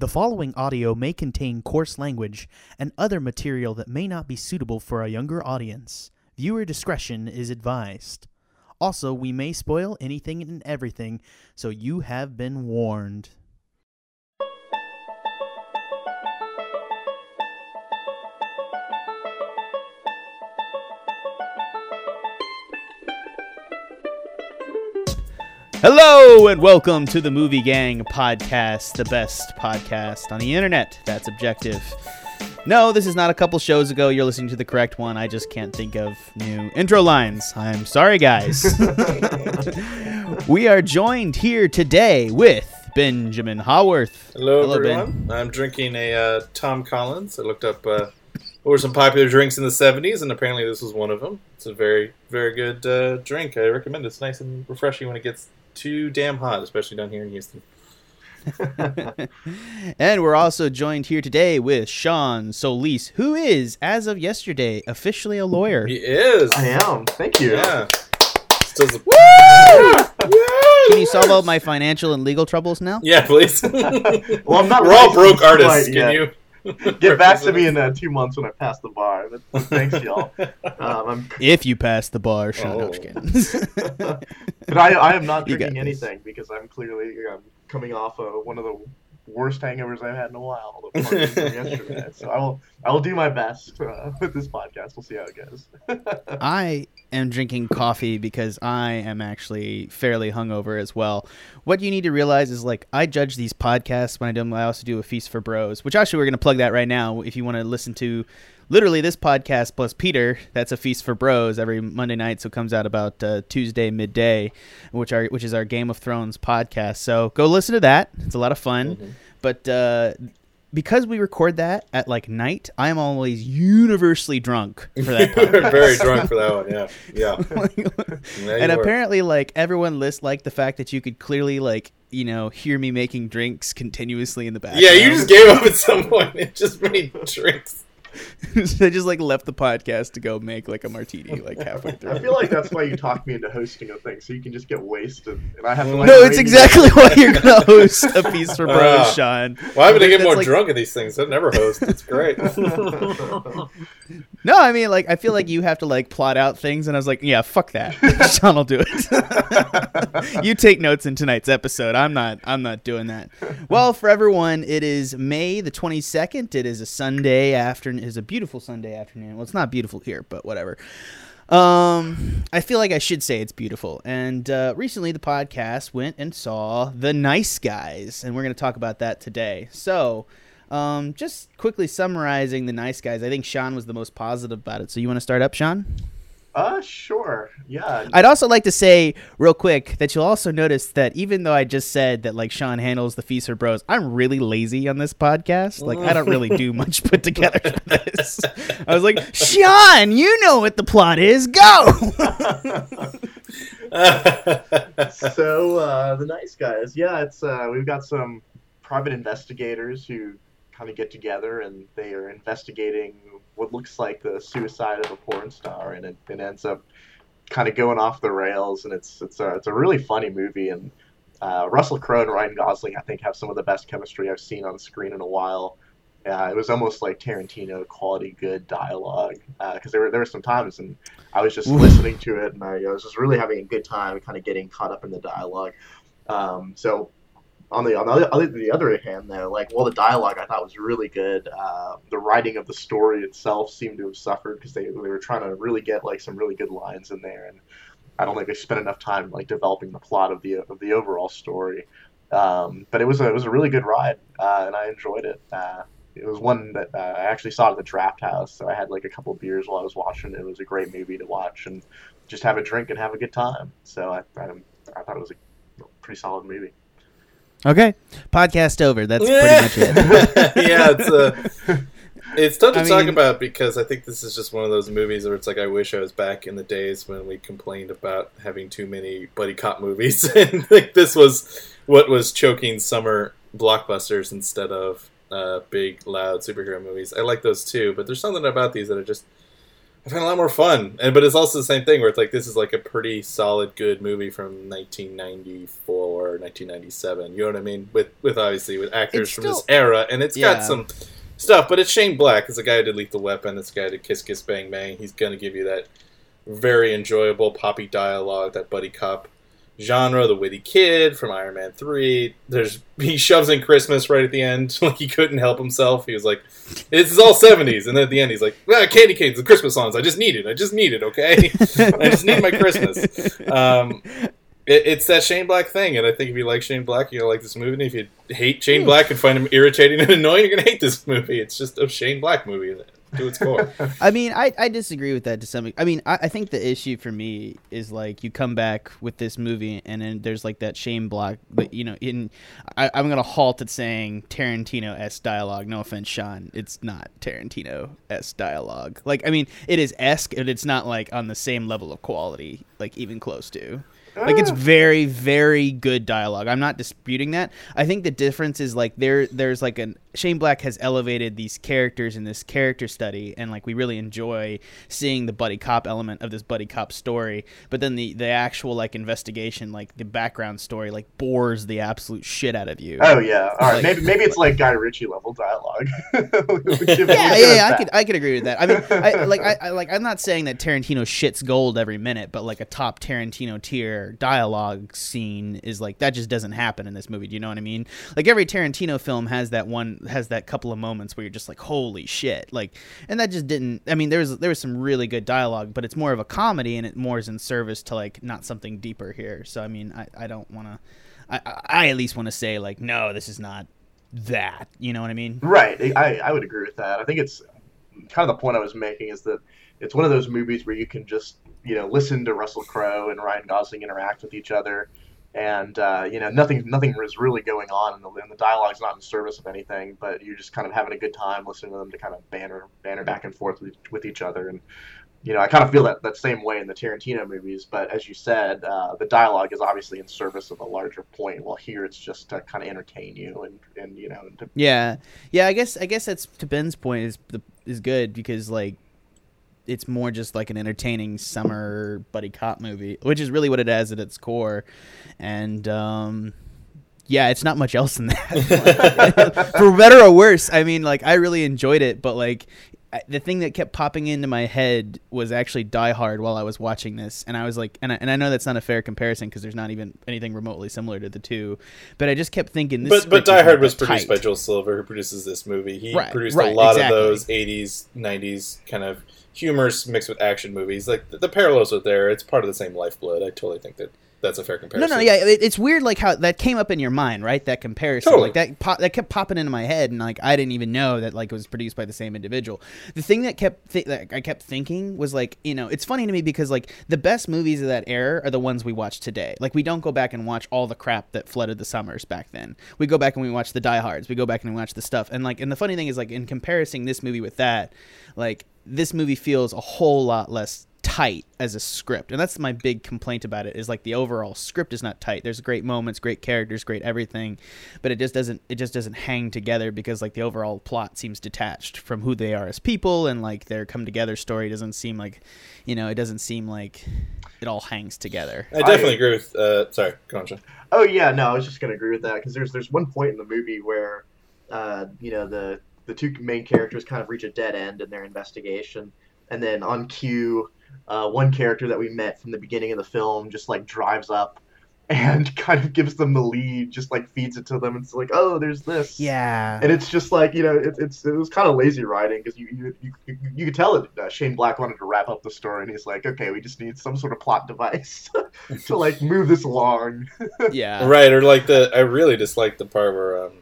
The following audio may contain coarse language and other material that may not be suitable for a younger audience. Viewer discretion is advised. Also, we may spoil anything and everything, so you have been warned. Hello and welcome to the Movie Gang podcast, the best podcast on the internet. That's objective. No, this is not a couple shows ago. You're listening to the correct one. I just can't think of new intro lines. I'm sorry, guys. we are joined here today with Benjamin Haworth. Hello, Hello, Ben. everyone. I'm drinking a uh, Tom Collins. I looked up uh, what were some popular drinks in the 70s, and apparently this was one of them. It's a very, very good uh, drink. I recommend it. It's nice and refreshing when it gets too damn hot, especially down here in Houston. and we're also joined here today with Sean Solis, who is, as of yesterday, officially a lawyer. He is. I am. Thank you. Yeah. Still the- Can you solve all my financial and legal troubles now? Yeah, please. Well, I'm not. We're all broke artists. Can yet. you get back to me in uh, two months when I pass the bar? But thanks, y'all. Um, I'm, If you pass the bar, Sean. No, Oh. just but I, I am not You got drinking this. anything because I'm clearly um, coming off of one of the worst hangovers I've had in a while. The yesterday. So I will. I will do my best uh, with this podcast. We'll see how it goes. I am drinking coffee because I am actually fairly hungover as well. What you need to realize is like I judge these podcasts when I do them. I also do a feast for bros, which actually we're going to plug that right now. If you want to listen to literally this podcast plus Peter, that's a feast for bros every Monday night. So it comes out about uh, Tuesday midday, which are which is our Game of Thrones podcast. So go listen to that. It's a lot of fun. But uh, because we record that at like night, I am always universally drunk for that very drunk for that one. Yeah. Yeah. And apparently like everyone lists like the fact that you could clearly like you know hear me making drinks continuously in the background Yeah, you just gave up at some point. It just made drinks. i just like left the podcast to go make like a martini like halfway through. I feel like that's why you talked me into hosting a thing, so you can just get wasted, and I have to. Like, no it's exactly you why you're gonna host a feast for bros Ah. sean Why would I get more like- drunk at these things? I never host. It's great. no i mean like i feel like you have to like plot out things and i was like yeah fuck that. Sean will do it. You take notes in tonight's episode. I'm not i'm not doing that. Well for everyone it is may the 22nd it is a sunday afternoon it is a beautiful sunday afternoon. Well it's not beautiful here but whatever. Um i feel like i should say it's beautiful. And uh, recently the podcast went and saw the nice guys and we're going to talk about that today. So um, just quickly summarizing the nice guys i think sean was the most positive about it so you want to start up sean Uh, sure. Yeah. I'd also like to say real quick that you'll also notice that even though I just said that like Sean handles the Feast for Bros, I'm really lazy on this podcast. Like I don't really do much put together for this. I was like, Sean, you know what the plot is. Go. so uh, the nice guys, yeah, it's uh, we've got some private investigators who kind of get together and they are investigating what looks like the suicide of a porn star, and it, it ends up kind of going off the rails, and it's it's a it's a really funny movie, and uh, Russell Crowe and Ryan Gosling, I think, have some of the best chemistry I've seen on screen in a while. Uh, it was almost like Tarantino quality good dialogue because there were there were some times and I was just listening to it and I, I was just really having a good time, kind of getting caught up in the dialogue. Um, so on the on the other, the other hand, though, like well, the dialogue I thought was really good. Uh, the writing of the story itself seemed to have suffered because they they were trying to really get like some really good lines in there, and I don't think they spent enough time like developing the plot of the of the overall story. Um, but it was a it was a really good ride, uh, and I enjoyed it. Uh, it was one that uh, I actually saw at the Draft House, so I had like a couple beers while I was watching. it. It was a great movie to watch and just have a drink and have a good time. So I I, I thought it was a pretty solid movie. Okay, podcast over. That's pretty much it. yeah, it's uh, it's tough to I talk mean- about because I think this is just one of those movies where it's like I wish I was back in the days when we complained about having too many buddy cop movies, and like this was what was choking summer blockbusters instead of uh, big loud superhero movies. I like those too, but there's something about these that are just I find it a lot more fun, and but it's also the same thing where it's like this is like a pretty solid, good movie from 1994 or 1997. You know what I mean? With with obviously with actors It's from this era, and it's Yeah. got some stuff. But it's Shane Black. It's the guy who did Lethal Weapon. It's the guy who did Kiss Kiss Bang Bang. He's gonna give you that very enjoyable poppy dialogue, that buddy cop genre, the witty kid from Iron Man Three. There's he shoves in Christmas right at the end, like he couldn't help himself. He was like, "This is all '70s," and then at the end he's like, ah, "Candy canes, the Christmas songs. I just need it. I just need it. Okay, I just need my Christmas." Um, it, it's that Shane Black thing, and I think if you like Shane Black, you're gonna like this movie. And if you hate Shane Black and find him irritating and annoying, you're gonna hate this movie. It's just a Shane Black movie to its core. I mean, I, I disagree with that to some. Extent. I mean, I, I think the issue for me is like you come back with this movie and then there's like that Shane Black. But you know, in I, I'm gonna halt at saying Tarantino s dialogue. No offense, Sean, it's not Tarantino s dialogue. Like, I mean, it is esque, but it's not like on the same level of quality, like even close to. Like it's ah. very, very good dialogue. I'm not disputing that. I think the difference is like there, there's like an Shane Black has elevated these characters in this character study, and like we really enjoy seeing the buddy cop element of this buddy cop story. But then the the actual like investigation, like the background story, like bores the absolute shit out of you. Oh yeah, all right. Like- maybe maybe it's like Guy Ritchie level dialogue. We'll give it- we'll yeah, yeah, yeah, I could, I could agree with that. I mean, I, like, I, I, like, I'm not saying that Tarantino shits gold every minute, but like a top Tarantino tier dialogue scene is like that just doesn't happen in this movie. Do you know what I mean? Like every Tarantino film has that one, has that couple of moments where you're just like, holy shit, like, and that just didn't. I mean, there was there was some really good dialogue, but it's more of a comedy, and it more is in service to like not something deeper here. So I mean, I, I don't want to. I, I at least want to say like, no, this is not that. You know what I mean? Right. I, I would agree with that. I think it's kind of the point I was making is that it's one of those movies where you can just, you know, listen to Russell Crowe and Ryan Gosling interact with each other. And, uh, you know, nothing nothing is really going on, and the, and the dialogue's not in service of anything, but you're just kind of having a good time listening to them to kind of banter, banter back and forth with, with each other. And, you know, I kind of feel that, that same way in the Tarantino movies, but as you said, uh, the dialogue is obviously in service of a larger point, while here it's just to kind of entertain you and, and you know, to Yeah, yeah. I guess I guess that's to Ben's point is the is good because like it's more just like an entertaining summer buddy cop movie, which is really what it has at its core, and um, yeah, it's not much else than that. For better or worse, I mean, like I really enjoyed it, but like I, the thing that kept popping into my head was actually Die Hard while I was watching this, and I was like, and I, and I know that's not a fair comparison because there's not even anything remotely similar to the two, but I just kept thinking this. but but Die Hard was produced tight. by Joel Silver, who produces this movie. He Right, produced right, a lot exactly. of those '80s, '90s kind of humorous mixed with action movies. Like the, the parallels are there. It's part of the same lifeblood. I totally think that that's a fair comparison. no, no, yeah, it, it's weird, like how that came up in your mind, right? That comparison, Totally. like that, pop, that kept popping into my head, and like I didn't even know that like it was produced by the same individual. The thing that kept th- that I kept thinking was like, you know, it's funny to me because like the best movies of that era are the ones we watch today. Like we don't go back and watch all the crap that flooded the summers back then. We go back and we watch the Die Hards. We go back and we watch the stuff, and like, and the funny thing is like in comparing this movie with that, like this movie feels a whole lot less tight as a script and that's my big complaint about it is like the overall script is not tight there's great moments great characters great everything but it just doesn't it just doesn't hang together because like the overall plot seems detached from who they are as people and like their come together story doesn't seem like you know it doesn't seem like it all hangs together I definitely agree with. Uh, sorry, go on, Sean. Oh yeah, no, I was just gonna agree with that because there's there's one point in the movie where, uh, you know, the the two main characters kind of reach a dead end in their investigation, and then on cue, uh, one character that we met from the beginning of the film just like drives up, and kind of gives them the lead, just like feeds it to them. It's like, oh, there's this. yeah And it's just like you know, it, it's it was kind of lazy writing because you you, you you you could tell that uh, Shane Black wanted to wrap up the story, and he's like, okay, we just need some sort of plot device to like move this along. yeah Right, or like the I really dislike the part where um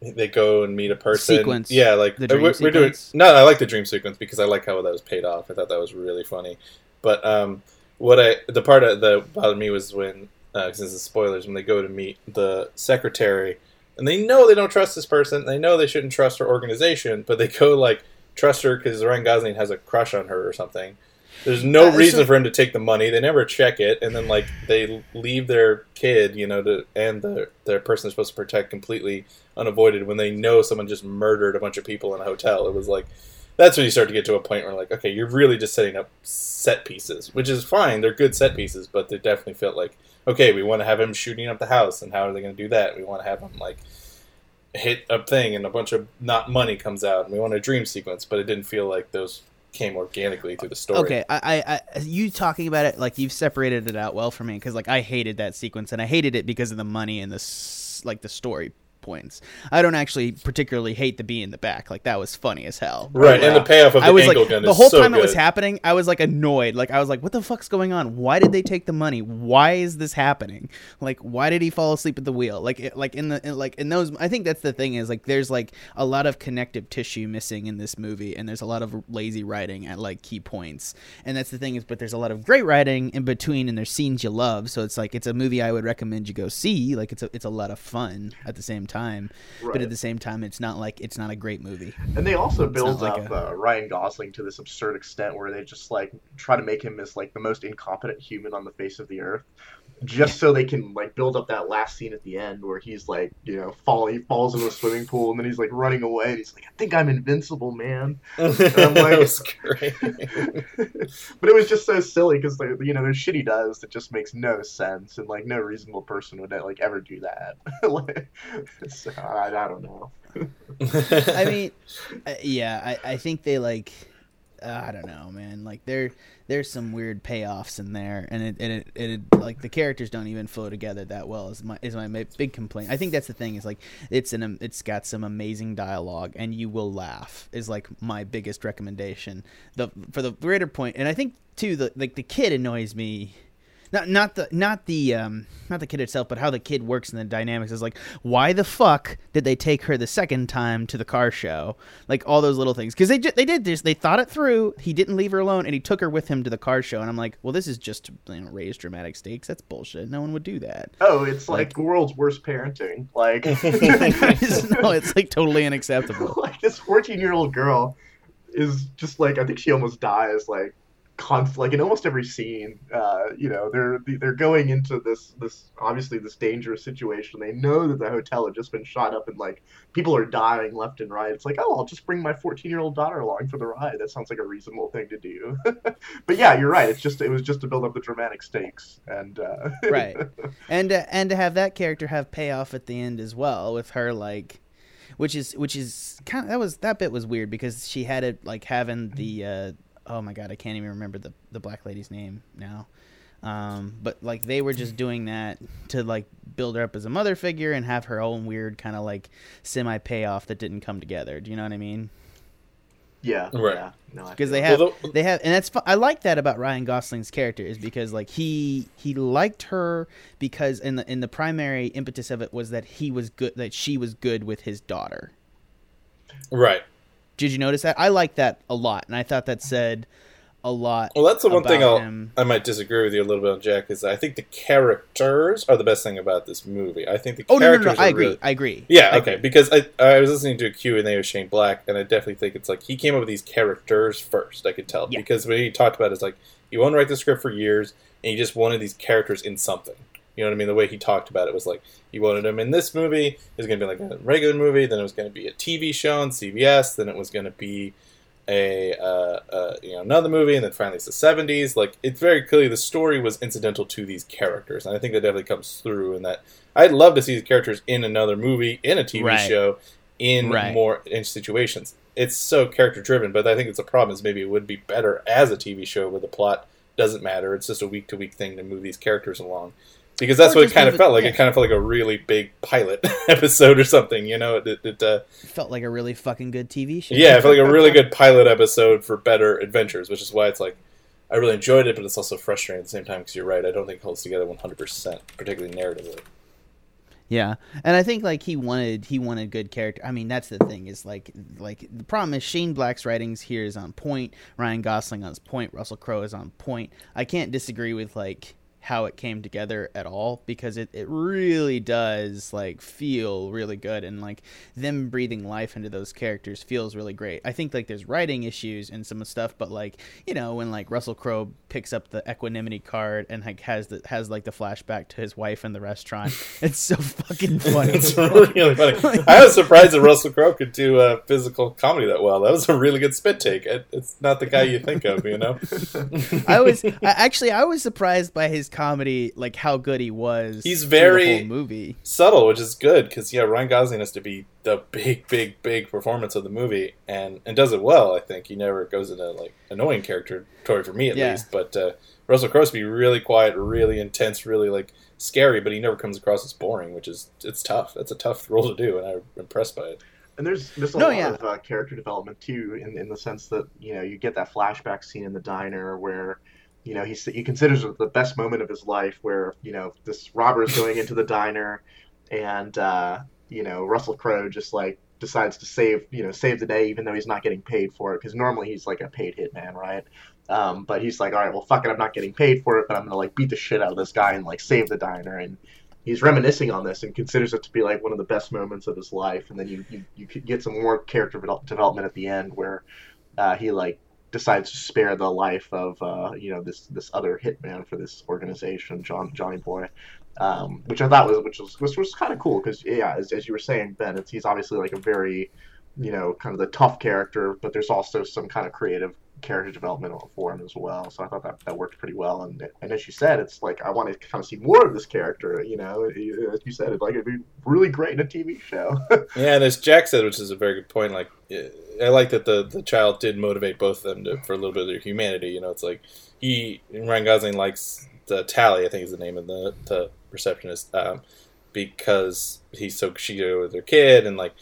they go and meet a person. Sequence. Yeah, like The uh, dream we're, we're doing. sequence. No, I like the dream sequence because I like how that was paid off. I thought that was really funny. But um, what I the part that bothered me was when uh, since it's spoilers when they go to meet the secretary and they know they don't trust this person. They know they shouldn't trust her organization, but they go like trust her because Ryan Gosling has a crush on her or something. There's no Uh, so- reason for him to take the money. They never check it, and then like they leave their kid, you know, to and the their person they're supposed to protect completely unavoided when they know someone just murdered a bunch of people in a hotel. It was like that's when you start to get to a point where like, okay, you're really just setting up set pieces, which is fine. They're good set pieces, but they definitely felt like, okay, we want to have him shooting up the house, and how are they going to do that? We want to have him like hit a thing, and a bunch of not money comes out, and we want a dream sequence, but it didn't feel like those came organically through the story. Okay, I, I, you talking about it like you've separated it out well for me because like I hated that sequence and I hated it because of the money and the like the story points. I don't actually particularly hate the bee in the back. Like that was funny as hell. Right, and the payoff of the I was angle like gun the whole so time it was happening, I was like annoyed. Like I was like, what the fuck's going on? Why did they take the money? Why is this happening? Like why did he fall asleep at the wheel? Like it, like in the in, like in those I think that's the thing is like there's like a lot of connective tissue missing in this movie and there's a lot of lazy writing at like key points. And that's the thing is but there's a lot of great writing in between and there's scenes you love. So it's like it's a movie I would recommend you go see. Like it's a it's a lot of fun at the same time. But at the same time it's not like it's not a great movie. And they also build like up a- uh, Ryan Gosling to this absurd extent where they just like try to make him as like the most incompetent human on the face of the earth, just so they can like build up that last scene at the end where he's like you know fall he falls into a swimming pool and then he's like running away and he's like I think I'm invincible man. that like- was great. but it was just so silly because like you know there's shit he does that just makes no sense and like no reasonable person would like ever do that. like, so, I, I don't know. I mean, uh, yeah, I, I think they like, uh, I don't know, man. Like there, there's some weird payoffs in there, and it, and it, it, like the characters don't even flow together that well. Is my is my big complaint. I think that's the thing. Is like it's an it's got some amazing dialogue, and you will laugh. Is like my biggest recommendation. The for the greater point, and I think too the like the kid annoys me not not the not the um not the kid itself, but how the kid works in the dynamics is like why the fuck did they take her the second time to the car show? Like all those little things because they they did this they thought it through. He didn't leave her alone and he took her with him to the car show. And I'm like, well, this is just to you know, raise dramatic stakes. That's bullshit. No one would do that. Oh, it's like, Like- the world's worst parenting. Like, no, it's like totally unacceptable. like this 14 year old girl is just like I think she almost dies like conf like in almost every scene. Uh, you know, they're they're going into this this obviously this dangerous situation. They know that the hotel had just been shot up and like people are dying left and right. It's like, oh, I'll just bring my 14 year old daughter along for the ride. That sounds like a reasonable thing to do. but yeah, you're right. It's just it was just to build up the dramatic stakes and uh, right and uh, and to have that character have payoff at the end as well with her like which is which is kind of that was that bit was weird because she had it like having the uh oh my god i can't even remember the the black lady's name now um but like they were just doing that to like build her up as a mother figure and have her own weird kind of like semi payoff that didn't come together do you know what i mean yeah, Right. yeah. No, because they have Well, the- they have and that's fu- I like that about Ryan Gosling's character is because like he he liked her because in the in the primary impetus of it was that he was good that she was good with his daughter. right. Did you notice that? I like that a lot, and I thought that said a lot. Well, that's the one thing I'll. I might disagree with you a little bit on Jack. Is I think the characters are the best thing about this movie. I think the Oh no, no, characters no, I agree. really- I agree. Yeah, I okay. agree. Because I I was listening to a Q and A with Shane Black, and I definitely think it's like he came up with these characters first. I could tell Yeah. because what he talked about is like he wanted to write the script for years, and he just wanted these characters in something. You know what I mean? The way he talked about it was like he wanted him in this movie. It was going to be like a regular movie. Then it was going to be a TV show on CBS. Then it was going to be a uh, uh, you know another movie, and then finally it's the seventies. Like it's very clearly the story was incidental to these characters, and I think that definitely comes through. In that I'd love to see these characters in another movie, in a TV Right. show, in Right. more in situations. It's so character driven, but I think it's a problem. Is maybe it would be better as a TV show where the plot doesn't matter. It's just a week to week thing to move these characters along. Because that's Or what it kind of it- felt like. yeah. It kind of felt like a really big pilot episode or something. You know, it, it, uh, felt like a really fucking good TV show. yeah, I felt like a really good pilot episode for better adventures, which is why it's like I really enjoyed it, but it's also frustrating at the same time because you're right. I don't think it holds together 100, percent particularly narratively. Yeah, and I think like he wanted he wanted good character. I mean, that's the thing is like like the problem is Shane Black's writings here is on point. Ryan Gosling on his point. Russell Crowe is on point. I can't disagree with like how it came together at all because it, it really does like feel really good and like them breathing life into those characters feels really great. I think like there's writing issues and some stuff, but like you know when like Russell Crowe picks up the equanimity card and like has the has like the flashback to his wife in the restaurant, it's so fucking funny. it's really funny. I was surprised that Russell Crowe could do uh, physical comedy that well. That was a really good spit take. It, it's not the guy you think of, you know. I was I, actually I was surprised by his comedy, like how good he was. He's through the very- whole movie. subtle, which is good because yeah, Ryan Gosling has to be the big, big, big performance of the movie, and and does it well. I think he never goes into like annoying character territory for me at Yeah. least. But uh, Russell Crowe's be really quiet, really intense, really like scary, but he never comes across as boring, which is it's tough. That's a tough role to do, and I'm impressed by it. And there's there's a No, lot yeah. of uh, character development too, in in the sense that you know you get that flashback scene in the diner where you know he he considers it the best moment of his life, where you know this robber is going into the diner, and uh, you know Russell Crowe just like decides to save you know save the day even though he's not getting paid for it because normally he's like a paid hitman, right? Um, but he's like, all right, well, fuck it, I'm not getting paid for it, but I'm gonna like beat the shit out of this guy and like save the diner and he's reminiscing on this and considers it to be like one of the best moments of his life. And then you you, you get some more character development at the end where uh, he like decides to spare the life of uh, you know this this other hitman for this organization, John Johnny Boy. Um, which I thought was which was which was kind of cool because yeah, as, as you were saying, Ben, it's, he's obviously like a very you know kind of the tough character, but there's also some kind of creative character development for him as well. So I thought that, that worked pretty well. And and as you said, it's like I want to kind of see more of this character. You know, as you said, it like it'd be really great in a TV show. Yeah, and as Jack said, which is a very good point. Like, I like that the the child did motivate both of them to, for a little bit of their humanity. You know, it's like he Ryan Gosling likes the Tally, I think is the name of the the receptionist, um, because he's so Shido with their kid, and like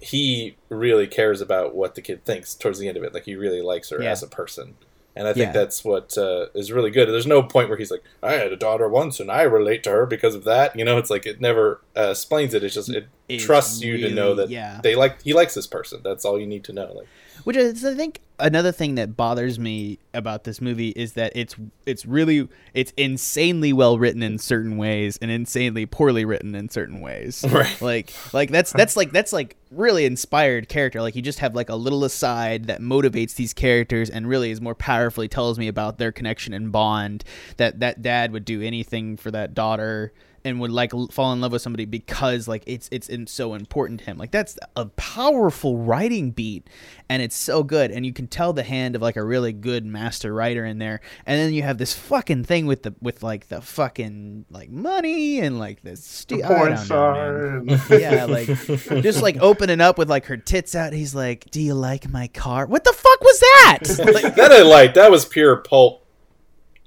he really cares about what the kid thinks towards the end of it. Like he really likes her Yeah. as a person. And I think Yeah. that's what uh, is really good. There's no point where he's like, "I had a daughter once, and I relate to her because of that." You know, it's like it never uh, explains it. It's just it trusts you to know that yeah. they like he likes this person. That's all you need to know. Like, Which is, I think, another thing that bothers me about this movie is that it's it's really it's insanely well written in certain ways and insanely poorly written in certain ways. Right. Like like that's that's like that's like really inspired character. Like you just have like a little aside that motivates these characters and really is more powerfully tells me about their connection and bond. That that dad would do anything for that daughter and would like fall in love with somebody because like it's it's in, so important to him. Like that's a powerful writing beat, and it's so good. And you can tell the hand of like a really good master writer in there. And then you have this fucking thing with the with like the fucking like money and like this stu- I Porn don't know, star. Yeah, like just like opening up with like her tits out. He's like, "Do you like my car?" What the fuck was that? Like, that I like. That was pure pulp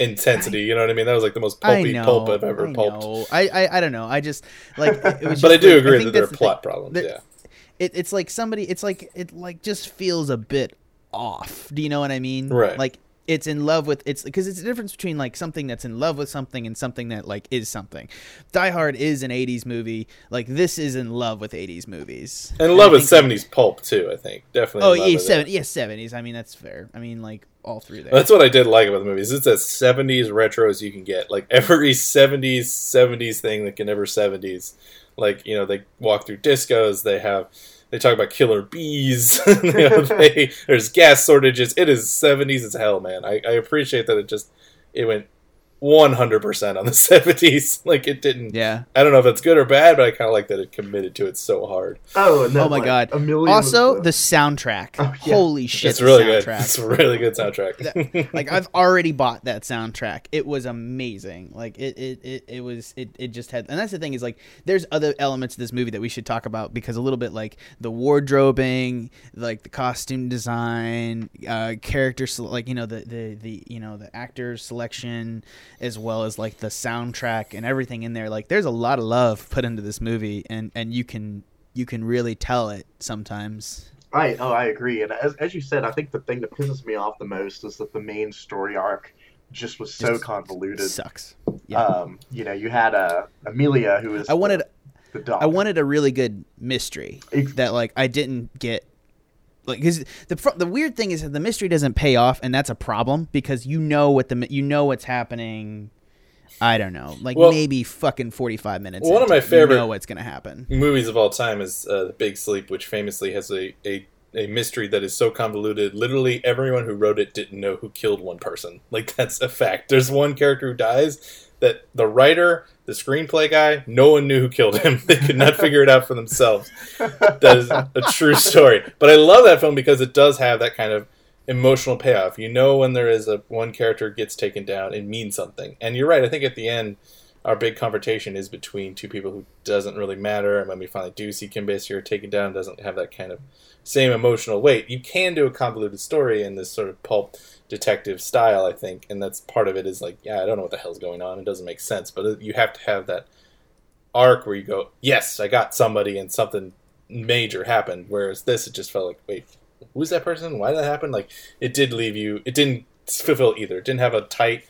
intensity. You know what I mean? That was like the most pulpy know, pulp I've ever I pulped. know. I, I I don't know. I just like it was. But I do like, agree think that there are the thing. plot problems. That- yeah. it, it's like somebody it's like it like just feels a bit off do you know what i mean Right. like it's in love with it's because it's the difference between like something that's in love with something and something that like is something die hard is an 80s movie like this is in love with 80s movies And love with think- seventies pulp too. I think definitely. oh yeah seven yeah 70s i mean that's fair i mean like all through there That's what I did like about the movies. It's as seventies retro as you can get. Like every seventies seventies thing that can ever seventies. Like you know they walk through discos. They have they talk about killer bees. you know, they, there's gas shortages. It is seventies as hell, man. I, I appreciate that it just it went one hundred percent on the seventies. Like it didn't. yeah I don't know if that's good or bad, but I kind of like that it committed to it so hard. Oh, and then, oh my like, god A million also of the soundtrack Oh, yeah. holy shit it's the really good. It's a really good soundtrack. like I've already bought that soundtrack. It was amazing. Like it, it, it, it was it, it just had and that's the thing is like there's other elements of this movie that we should talk about because a little bit like the wardrobing, like the costume design, uh character like you know the, the the you know the actor selection as well as like the soundtrack and everything in there. Like there's a lot of love put into this movie and and you can you can really tell it sometimes. Right. Oh, I agree. And as, as you said, I think the thing that pisses me off the most is that the main story arc just was so Just convoluted. Sucks. Yeah. Um, you know, you had uh, Amelia, who was. I wanted the, the dog. I wanted a really good mystery that like I didn't get. Like, because the the weird thing is that the mystery doesn't pay off, and that's a problem because you know what the you know what's happening. I don't know, like Well- maybe fucking forty five minutes. One of my favorite- You know what's gonna happen. movies of all time is uh, The Big Sleep, which famously has a, a, a mystery that is so convoluted. Literally, everyone who wrote it didn't know who killed one person. Like, that's a fact. There's one character who dies that the writer, the screenplay guy, no one knew who killed him. They could not figure it out for themselves. That is a true story. But I love that film because it does have that kind of emotional payoff. You know when there is a one character gets taken down, it means something. And you're right. I think at the end, our big confrontation is between two people who doesn't really matter. And when we finally do see Kim Basinger taken down, doesn't have that kind of same emotional weight. You can do a convoluted story in this sort of pulp detective style, I think, and that's part of it. Is like, yeah, I don't know what the hell's going on. It doesn't make sense, but you have to have that arc where you go, yes, I got somebody, and something major happened. Whereas this, it just felt like, wait, who's that person? Why did that happen? Like, it did leave you. It didn't fulfill either. It didn't have a tight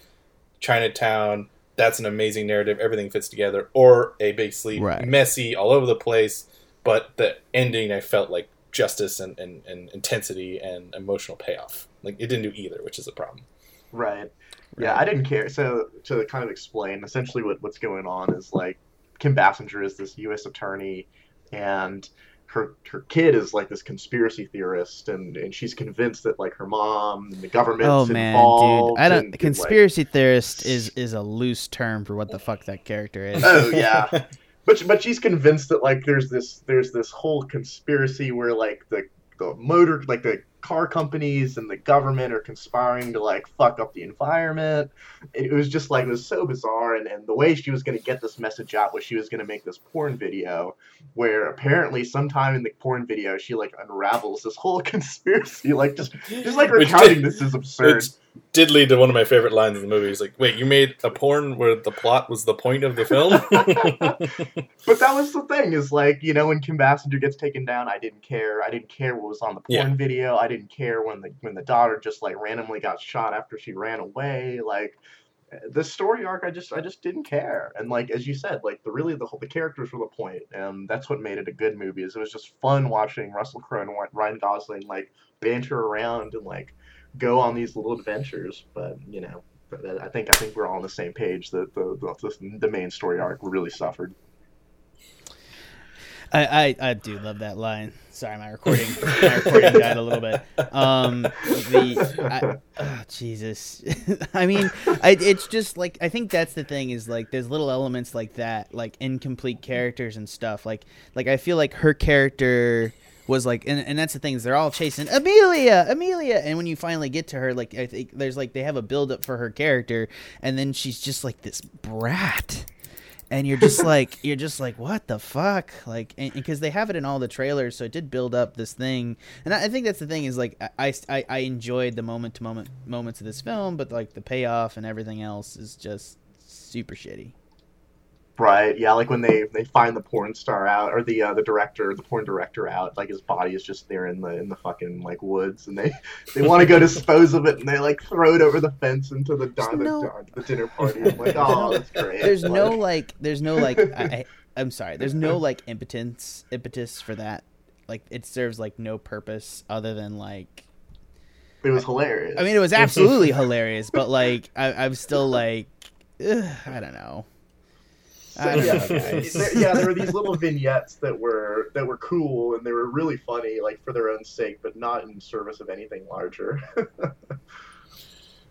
Chinatown. That's an amazing narrative. Everything fits together. Or a big sleep, Right. messy, all over the place. But the ending, I felt like justice and, and, and intensity and emotional payoff. Like it didn't do either, which is a problem. Right. Yeah, I didn't care. So to kind of explain, essentially what, what's going on is like Kim Basinger is this U.S. attorney, and her her kid is like this conspiracy theorist, and, and she's convinced that like her mom and the government. Oh man, involved. dude! I don't. and- and, like- conspiracy theorist is is a loose term for what the fuck that character is. oh yeah. But but she's convinced that like there's this there's this whole conspiracy where like the the motor like the car companies and the government are conspiring to like fuck up the environment. It was just like it was so bizarre and, and the way she was gonna get this message out was she was gonna make this porn video where apparently sometime in the porn video she like unravels this whole conspiracy like just just like recounting did- this is absurd. Did lead to one of my favorite lines in the movie. He's like, "Wait, you made a porn where the plot was the point of the film?" But that was the thing, is like, you know, when Kim Basinger gets taken down, I didn't care. I didn't care what was on the porn Yeah. video. I didn't care when the when the daughter just like randomly got shot after she ran away. Like the story arc, I just I just didn't care. And like as you said, like the really the whole the characters were the point, and that's what made it a good movie. Is it was just fun watching Russell Crowe and Ryan Gosling like banter around and like go on these little adventures. But you know. Uh, I think I think we're all on the same page. That the, the the main story arc really suffered. I, I I do love that line. Sorry, my recording my recording died a little bit. Um, the I, oh, Jesus, I mean, I, it's just like I think that's the thing is like there's little elements like that, like incomplete characters and stuff. Like like I feel like her character was like, and, and that's the thing is they're all chasing Amelia, Amelia, and when you finally get to her, like I think there's like they have a build up for her character, and then she's just like this brat and you're just like you're just like what the fuck? Like because they have it in all the trailers so it did build up this thing. And i, I think that's the thing is like I, I i enjoyed the moment to moment moments of this film but like the payoff and everything else is just super shitty Right. Yeah, like when they they find the porn star out or the uh, the director, the porn director out, like his body is just there in the in the fucking like woods, and they they want to go dispose of it, and they like throw it over the fence into the di- no- the dinner party. I'm like, oh, that's great. there's Like, no like there's no like I, I i'm sorry there's no like impotence impetus for that like it serves like no purpose other than like It was hilarious. i mean it was absolutely hilarious but like I, i'm still like ugh, i don't know So, yeah, know, there, yeah, there were these little vignettes that were that were cool and they were really funny, like for their own sake, but not in service of anything larger.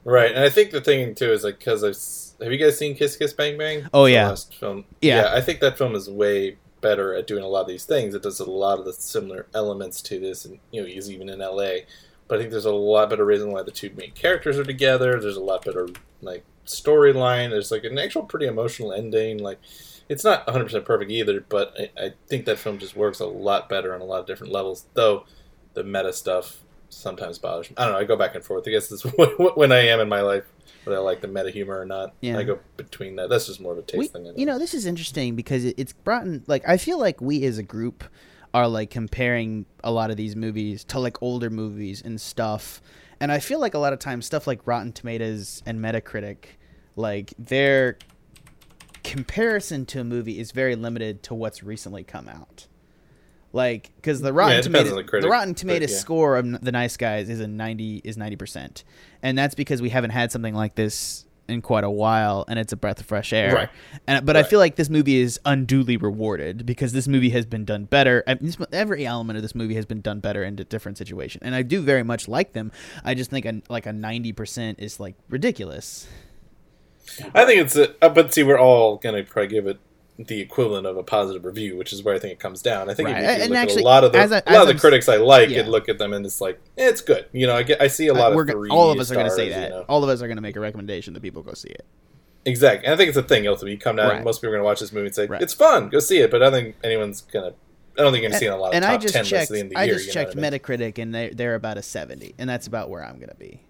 Right, and I think the thing too is like because I've have you guys seen Kiss Kiss Bang Bang? Oh, The yeah. last film. Yeah. I think that film is way better at doing a lot of these things. It does a lot of the similar elements to this, and you know, he's even in L.A. But I think there's a lot better reason why the two main characters are together. There's a lot better like storyline. There's like an actual pretty emotional ending. Like it's not 100 percent perfect either, but I, I think that film just works a lot better on a lot of different levels. Though the meta stuff sometimes bothers me. I don't know. I go back and forth. I guess that's when I am in my life, whether I like the meta humor or not. Yeah. I go between that. That's just more of a taste we, thing. You know this is interesting because it's brought in like i feel like we as a group are like comparing a lot of these movies to like older movies and stuff and i feel like a lot of times stuff like rotten tomatoes and metacritic like their comparison to a movie is very limited to what's recently come out like because the rotten depends tomatoes the the, critic, rotten but tomatoes yeah. score of the nice guys is a 90 is 90% and that's because we haven't had something like this in quite a while, and it's a breath of fresh air. Right. And but I feel like this movie is unduly rewarded because this movie has been done better. I mean, this- every element of this movie has been done better in a different situation, and I do very much like them. I just think a, like a ninety percent is like ridiculous. I think it's a, uh, but see, we're all gonna probably give it the equivalent of a positive review, which is where I think it comes down. I think Right. if you look actually, at a lot of the I- a lot of the I'm critics I like yeah. and look at them and it's like eh, it's good. You know, I get I see a lot Uh, of three all of us are going to say that. You know? All of us are going to make a recommendation that people go see it. Exactly, and I think it's a thing. Ultimately, you come down, Right. most people are going to watch this movie and say Right. it's fun, go see it. But I don't think anyone's gonna. I don't think you're going to see a lot of and top I just ten lists checked. at the end of the I year. just you know checked I mean? Metacritic, and they they're about a seventy, and that's about where I'm going to be.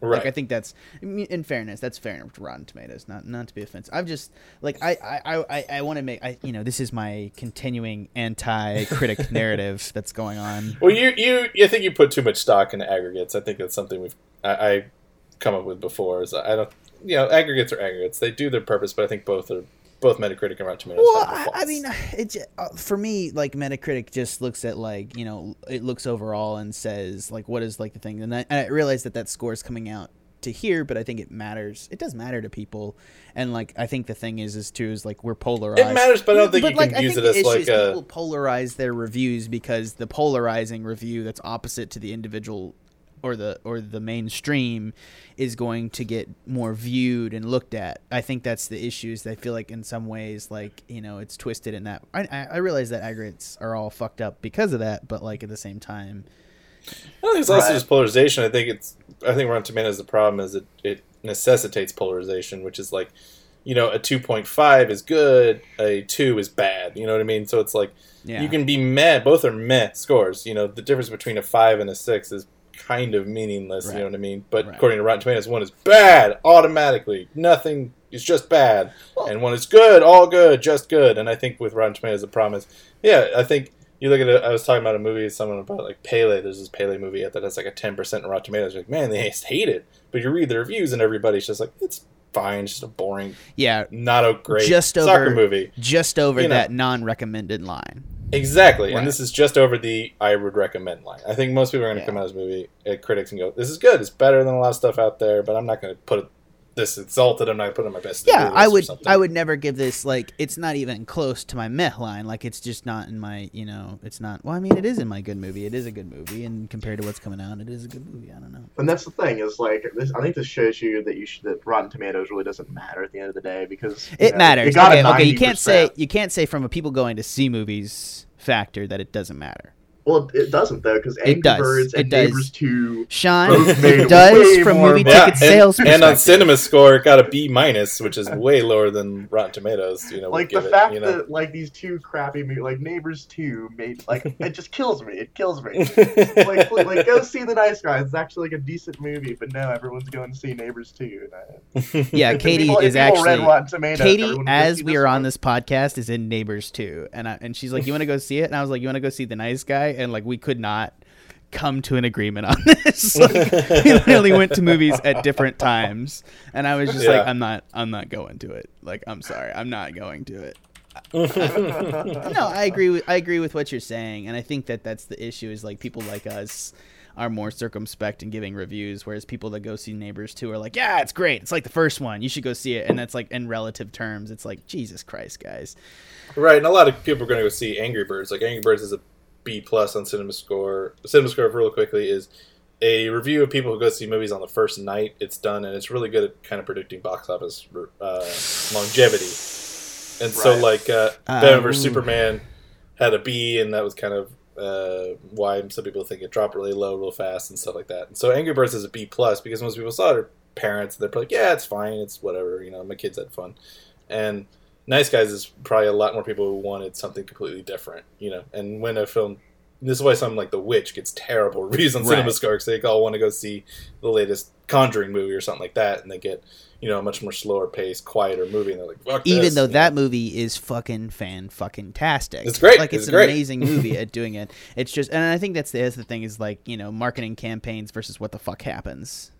Right. Like I think that's in fairness, that's fair enough to Rotten Tomatoes. Not not to be offensive. I've just like I I I, I want to make I you know this is my continuing anti-critic narrative that's going on. Well, you you I think you put too much stock into aggregates. I think that's something we've I, I come up with before. Is I don't you know aggregates are aggregates. They do their purpose, but I think both are both Metacritic and Rotten Tomatoes. Well, I, I mean, it's uh, for me like Metacritic just looks at like you know it looks overall and says like what is like the thing, and I, and I realize that that score is coming out to here, but I think it matters. It does matter to people, and like I think the thing is is too is like we're polarized. it matters, but I don't think you like, can I use it as like a. people polarize their reviews because the polarizing review that's opposite to the individual or the or the mainstream is going to get more viewed and looked at. I think that's the issues. I feel like in some ways, like you know, it's twisted in that. I I, I realize that aggregates are all fucked up because of that, but like at the same time, I think it's also Right. just polarization. I think it's. I think Rotten Tomatoes. The problem is it it necessitates polarization, which is like, you know, a two point five is good, a two is bad. You know what I mean? So it's like yeah, you can be meh. Both are meh scores. You know, the difference between a five and a six is kind of meaningless. You know what I mean? But Right. according to Rotten Tomatoes, one is bad automatically. Nothing is just bad, Well- and one is good, all good, just good. And I think with Rotten Tomatoes, the problem is, yeah, I think. You look at it. I was talking about a movie. Someone about like Pele. There's this Pele movie that has like a ten percent in Rotten Tomatoes. You're like, man, they hate it. But you read the reviews, and everybody's just like, it's fine. It's just a boring, yeah, not a great Just soccer over- movie. just over You that non-recommended line. Exactly, Right. and this is just over the I would recommend line. I think most people are going to Yeah. come out of this movie, uh, critics, and go, "This is good. It's better than a lot of stuff out there." But I'm not going to put it this exalted. And I'm not going to put it on my best. Yeah, I would. I would never give this like it's not even close to my meh line. Like it's just not in my. You know, it's not. Well, I mean, it is in my good movie. It is a good movie, and compared to what's coming out, it is a good movie. I don't know. And that's the thing is like this. I think this shows you that you should that Rotten Tomatoes really doesn't matter at the end of the day because It know, matters. It got a Okay, okay. You can't say you can't say from a people going to see movies factor that it doesn't matter. Well, it doesn't though because Angry does. Birds It and does. Neighbors Two. Sean Both made it does way from more movie money. ticket sales and, and on. Cinema Score, it got a B minus, which is way lower than Rotten Tomatoes. You know, Like the give fact it, you know. that like these two crappy movies, like Neighbors Two, made like it just kills me. It kills me. like, like, like, go see the Nice Guys. It's actually like a decent movie, but no, everyone's going to see Neighbors Two. yeah, Katie people- is people read actually Rotten Tomatoes, Katie, everyone would go as we are on this podcast, is in Neighbors Two, and I, and she's like, "You want to go see it?" And I was like, "You want to go see the Nice Guy?" And like, we could not come to an agreement on this. like, we literally went to movies at different times, and I was just like, "I'm not, I'm not going to it. Like, I'm sorry, I'm not going to it." no, I agree with I agree with what you're saying, and I think that that's the issue. Is like people like us are more circumspect in giving reviews, whereas people that go see Neighbors Two are like, "Yeah, it's great. It's like the first one. You should go see it." And that's like in relative terms, it's like Jesus Christ, guys. Right, and a lot of people are going to go see Angry Birds. Like Angry Birds is a B plus on Cinema Score. Cinema Score, real quickly, is a review of people who go see movies on the first night it's done, and it's really good at kind of predicting box office uh, longevity. And so, like uh, Uh, Batman vs. Superman had a B, and that was kind of uh, why some people think it dropped really low, real fast, and stuff like that. And so, Angry Birds is a B plus because most people saw it are parents, and they're like, "Yeah, it's fine, it's whatever." You know, my kids had fun, and Nice Guys is probably a lot more people who wanted something completely different, you know. And when a film, this is why something like The Witch gets terrible reviews on Right. CinemaScore because they all want to go see the latest Conjuring movie or something like that, and they get you know a much more slower pace, quieter movie, and they're like, Fuck Even this, though you know? that movie is fucking fan fucking tastic. It's great. Like it's, It's an great. amazing movie at doing it. It's just, and I think that's the, that's the thing is like you know marketing campaigns versus what the fuck happens.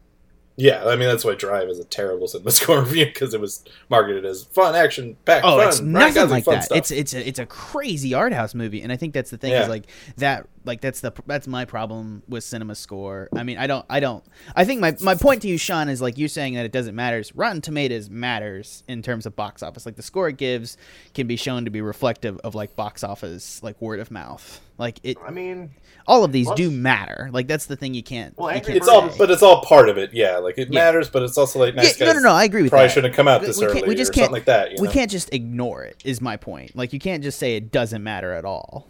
Yeah, I mean that's why Drive is a terrible CinemaScore review because it was marketed as fun, action, packed, Oh, fun, it's nothing like that. stuff. It's it's a, it's a crazy art house movie, and I think that's the thing Yeah. is like that like that's the that's my problem with cinema score i mean i don't i don't i think my, my point to you sean is like you saying that it doesn't matter rotten tomatoes matters in terms of box office like the score it gives can be shown to be reflective of like box office like word of mouth like it I mean, all of these Plus- do matter like that's the thing you can't Well, you Angry can't It's all, but it's all part of it. Yeah, like it Yeah. matters, but it's also like nice yeah, guys. no no no i agree with Probably that shouldn't have come out this we early we just or can't- something like that. You we know? can't just ignore it is my point like you can't just say it doesn't matter at all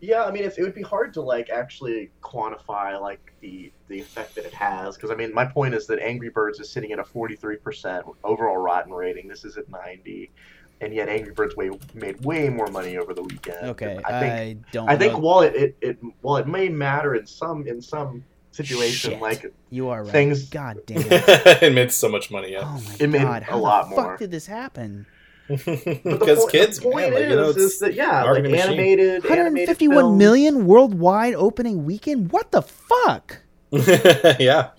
yeah, I mean, it's, it would be hard to like actually quantify like the the effect that it has because I mean, my point is that Angry Birds is sitting at a 43% overall Rotten rating. This is at 90, and yet Angry Birds way, made way more money over the weekend. okay I i, think don't I think know. while it, it, it while it may matter in some in some situation Shit. like you are right things- god damn it it made so much money. Yeah, Oh my It made god! a How lot the more. fuck did this happen? Because point- kids, the point man, like, is, you know, is that yeah, like animated, animated 151 films, million worldwide opening weekend. What the fuck? yeah.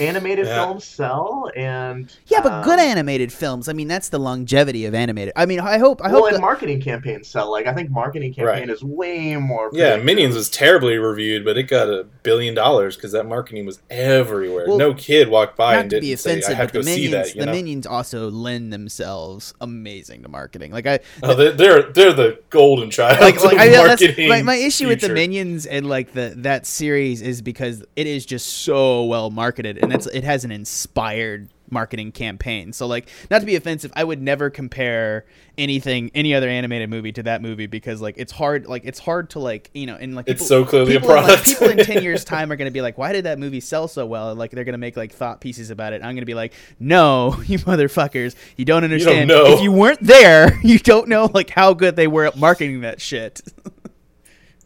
Animated Yeah. films sell, and Yeah, but good um, animated films. I mean, that's the longevity of animated. I mean, I hope. I well, hope. and the- marketing campaigns sell. Like I think marketing campaign Right. is way more. Yeah. Minions was terribly reviewed, but it got a billion dollars because that marketing was everywhere. Well, no kid walked by and didn't be say, "I offensive, have but to the go see minions, that." You the know, minions also lend themselves amazing to marketing. Like I, oh, they're, they're they're the golden child like, like of I, marketing. my, my issue with the minions and like the that series is because it is just so well marketed and it's it has an inspired marketing campaign so like not to be offensive i would never compare anything any other animated movie to that movie because like it's hard like it's hard to like you know and like It's so clearly a people in, like, product. people in 10 years time are going to be like why did that movie sell so well and like they're going to make like thought pieces about it i'm going to be like no you motherfuckers you don't understand know. if you weren't there you don't know like how good they were at marketing that shit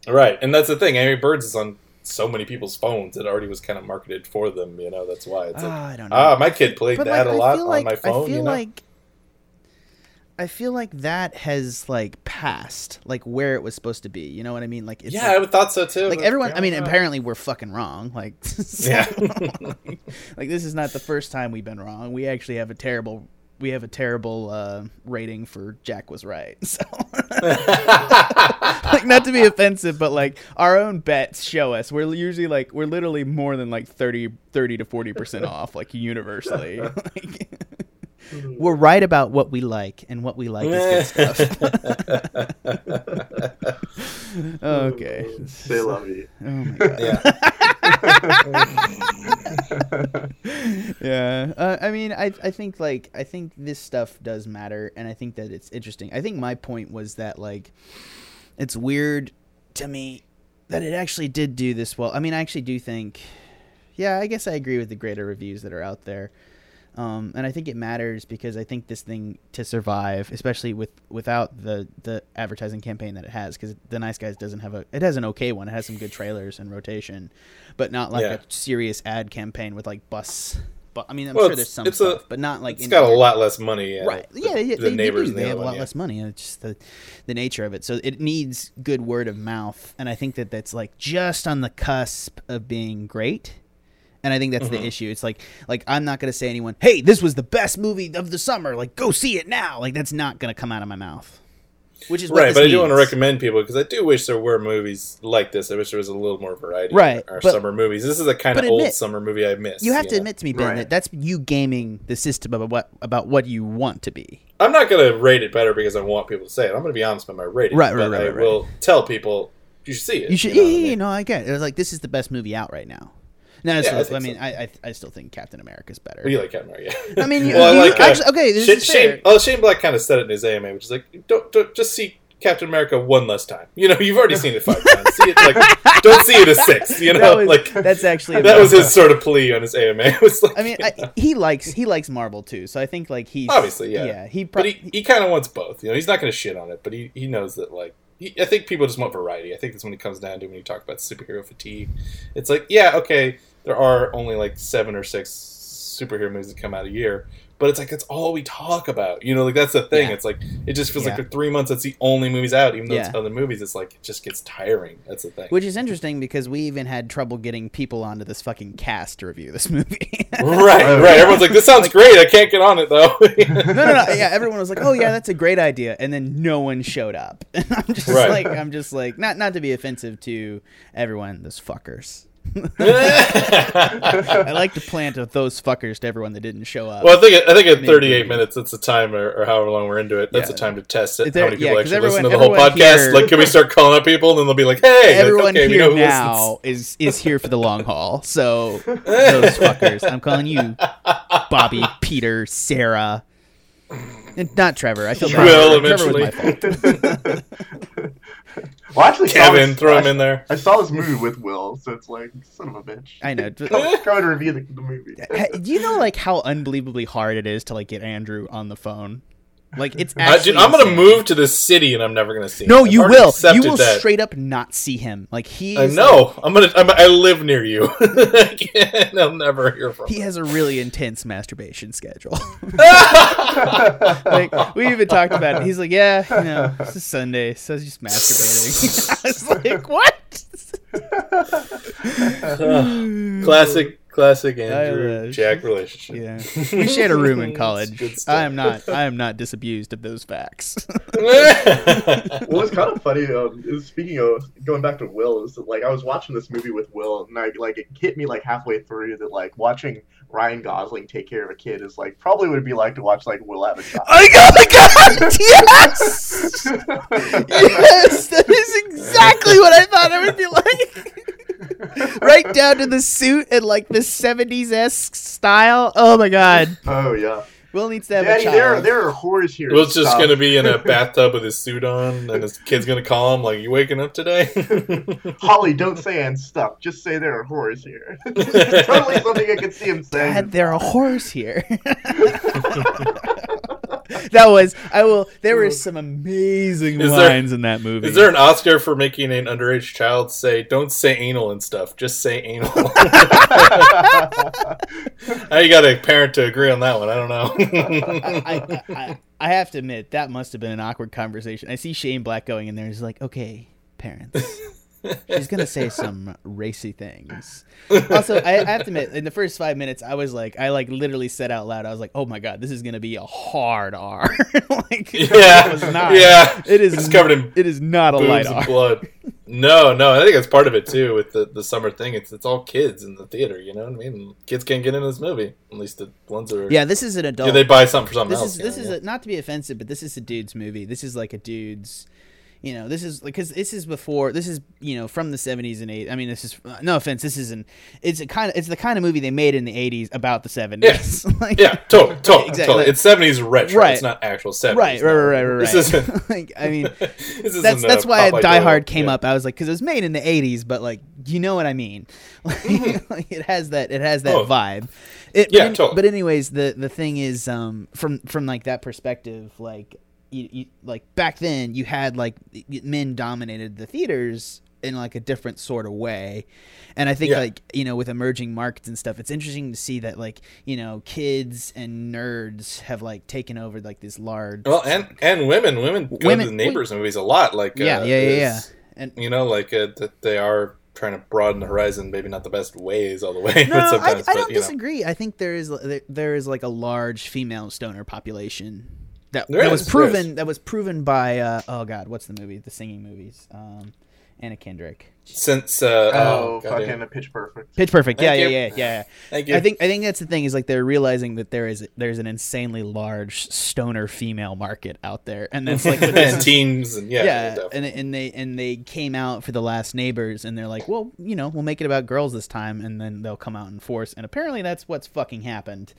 Right, and that's the thing. Angry Birds is on so many people's phones. It already was kind of marketed for them. You know, that's why it's like, Ah, I don't know. ah, my kid played But, that like, a I lot on like, my phone. I feel you know, like I feel like that has like passed like where it was supposed to be. You know what I mean? Like it's yeah, I like, would thought so too. like everyone. I mean, apparently apparently we're fucking wrong. Like, so, Yeah. like, this is not the first time we've been wrong. We actually have a terrible. We have a terrible uh, rating for Jack was right. So, like, not to be offensive, but like our own bets show us we're usually like we're literally more than like 30, 30 to forty percent off, like universally. Like, we're right about what we like, and what we like is good stuff. okay. They love you. Oh my god. yeah. yeah. Uh, I mean, I I think like I think this stuff does matter, and I think that it's interesting. I think my point was that like it's weird to me that it actually did do this well. I mean, I actually do think, yeah, I guess I agree with the greater reviews that are out there. Um, and I think it matters because I think this thing to survive, especially with without the the advertising campaign that it has, because the Nice Guys doesn't have a it has an okay one. It has some good trailers and rotation, but not like Yeah. a serious ad campaign with like bus. But I mean, I'm Well, sure there's some it's a- stuff, but not like it's got a lot less money. Yeah, Right. the- Yeah, they, the they, they neighbors do. They have a lot yeah. less money. It's just the the nature of it. So it needs good word of mouth, and I think that that's like just on the cusp of being great. And I think that's Mm-hmm. the issue. It's like like I'm not gonna say anyone, hey, this was the best movie of the summer. Like go see it now. Like that's not gonna come out of my mouth. Which is Right, this but I do want to recommend people because I do wish there were movies like this. I wish there was a little more variety. Right, in our but- summer movies. This is a kind but of old summer movie I miss. You have to know? admit to me, Ben, Right. that that's you gaming the system about what about what you want to be. I'm not going to rate it better because I want people to say it. I'm going to be honest about my rating. Right, right, but right, I right, right. will tell people you should see it. You should, You know yeah, I yeah, yeah, mean? no, I get it. It was like this is the best movie out right now. No, Yeah, I I, mean, so. I, I I still think Captain America's better. Well, you like Captain America, yeah. I mean, you, well, I you- like uh, actually, okay, this Shane, is fair. Shane, oh, Shane Black kind of said it in his AMA, which is like, don't, don't just see Captain America one less time. You know, you've already seen it five times. See it like, don't see it a six. You know, that was, like that's actually that was his sort of plea on his AMA. It was like, I mean, I, he likes he likes Marvel too, so I think like he's Obviously, yeah. yeah. He, but he, he kind of wants both. You know, he's not going to shit on it, but he, he knows that like he, I think people just want variety. I think that's when it comes down to when you talk about superhero fatigue. It's like, yeah, okay, there are only like seven or six superhero movies that come out a year, but it's like it's all we talk about. You know, like that's the thing. Yeah. It's like it just feels Yeah. like for three months that's the only movies out. Even though it's other movies, it's like it just gets tiring. That's the thing. Which is interesting because we even had trouble getting people onto this fucking cast to review this movie. right, Oh, right. yeah. Everyone's like, "This sounds great. I can't get on it though." no, no, no. Yeah, everyone was like, "Oh yeah, that's a great idea," and then no one showed up. And I'm just Right. like, I'm just like, not not to be offensive to everyone, those fuckers. I like to plant those fuckers to everyone that didn't show up. Well, I think I think at Maybe. 38 minutes, that's the time, or, or however long we're into it. That's Yeah. the time to test it. there- how many people yeah, 'cause actually listen to the whole podcast? here- Like, can we start calling up people, and then they'll be like, "Hey, like, everyone okay, we here know who now is is here for the long haul. So those fuckers, I'm calling you, Bobby, Peter, Sarah, and not Trevor. I feel bad. Will Trevor was my eventually. fault. well, actually, saw Kevin, this- throw him in there. I saw this movie with Will, so it's like son of a bitch. I know. Come, come and review the, the movie. Do you know like how unbelievably hard it is to like get Andrew on the phone? Like it's I, actually dude, I'm gonna move to the city, and I'm never gonna see. No, him. You will. You will that. straight up not see him. Like he. I know. I'm gonna. I'm, I live near you. and I'll never hear from. He him. has a really intense masturbation schedule. like we even talked about it. He's like, yeah, you know, it's a Sunday, so it's just masturbating. I was like, what? classic, classic Andrew. Jack relationship. Yeah, we shared a room in college. I am not. I am not disabused of those facts. What was kind of funny, um, is speaking of going back to Will, is that like I was watching this movie with Will, and I like it hit me like halfway through that like watching Ryan Gosling take care of a kid is like probably would be like to watch like Will have a child. I got the god. Yes, yes, that is exactly what I thought it would be like. right down to the suit and like the '70s esque style. Oh my god, oh yeah, Will needs to have Daddy, a there are child. there are whores here. Will's just gonna be in a bathtub with his suit on, and his kid's gonna call him like, "You waking up today?" Holly, don't say and stuff. Just say there are whores here. totally something I could see him saying. Dad, there are whores here. that was I will. There were some amazing Is there- lines in that movie. Is there an Oscar for making an underage child say, "Don't say anal and stuff, just say anal"? How you got a parent to agree on that one? I don't know. I, I, I, I have to admit that must have been an awkward conversation. I see Shane Black going in there. He's like, "Okay, parents, she's gonna say some racy things." Also, I, I have to admit, in the first five minutes, I was like, I like literally said out loud, I was like, "Oh my god, this is gonna be a hard R." like, yeah, it was not. yeah. It is It's covered in It is not a light R. blood. No, no, I think that's part of it too. With the, the summer thing, it's it's all kids in the theater. You know what I mean? Kids can't get in this movie, at least the ones that are. Yeah, this is an adult. Yeah, they buy something for something this else. is this know, is yeah. a, not to be offensive, but this is a dude's movie. This is like a dude's. You know, this is like, because this is before. This is you know from the seventies and eight. I mean, this is no offense. This isn't. It's a kind of. It's the kind of movie they made in the eighties about the seventies. like, Yeah, totally, totally, Exactly. totally. It's seventies retro. Right. It's not actual seventies. Right, right, right, right, right. This isn't. like, I mean, this that's that's why Die Hard came Yeah. up. I was like, because it was made in the '80s, but like, you know what I mean? Like, like, it has that it has that Mm-hmm. Oh. vibe. It, Yeah, but, totally. but anyways, the the thing is, um, from from like that perspective, like you, you like back then, you had like men dominated the theaters in like a different sort of way. And I think Yeah. like, you know, with emerging markets and stuff, it's interesting to see that like, you know, kids and nerds have like taken over like this large Well, and and women, women go Women- to the neighbors movies a lot. Like yeah, uh, yeah, yeah, yeah. And You know, like uh, that they are trying to broaden the horizon. Maybe not the best ways all the way, no, but I. I don't know. disagree. I think there is there, there is like a large female stoner population that, There that was proven that was proven by uh, oh god, what's the movie? The singing movies. Um, Anna Kendrick. Since uh, Oh, oh, goddamn. fucking a pitch perfect. Pitch Perfect. Yeah, Thank yeah, yeah, yeah. Thank you. I think I think that's the thing is like they're realizing that there is there's an insanely large stoner female market out there, and that's like but this and teens and yeah, yeah, definitely. and and they and they came out for the last neighbors, and they're like, well, you know, we'll make it about girls this time, and then they'll come out in force, and apparently that's what's fucking happened,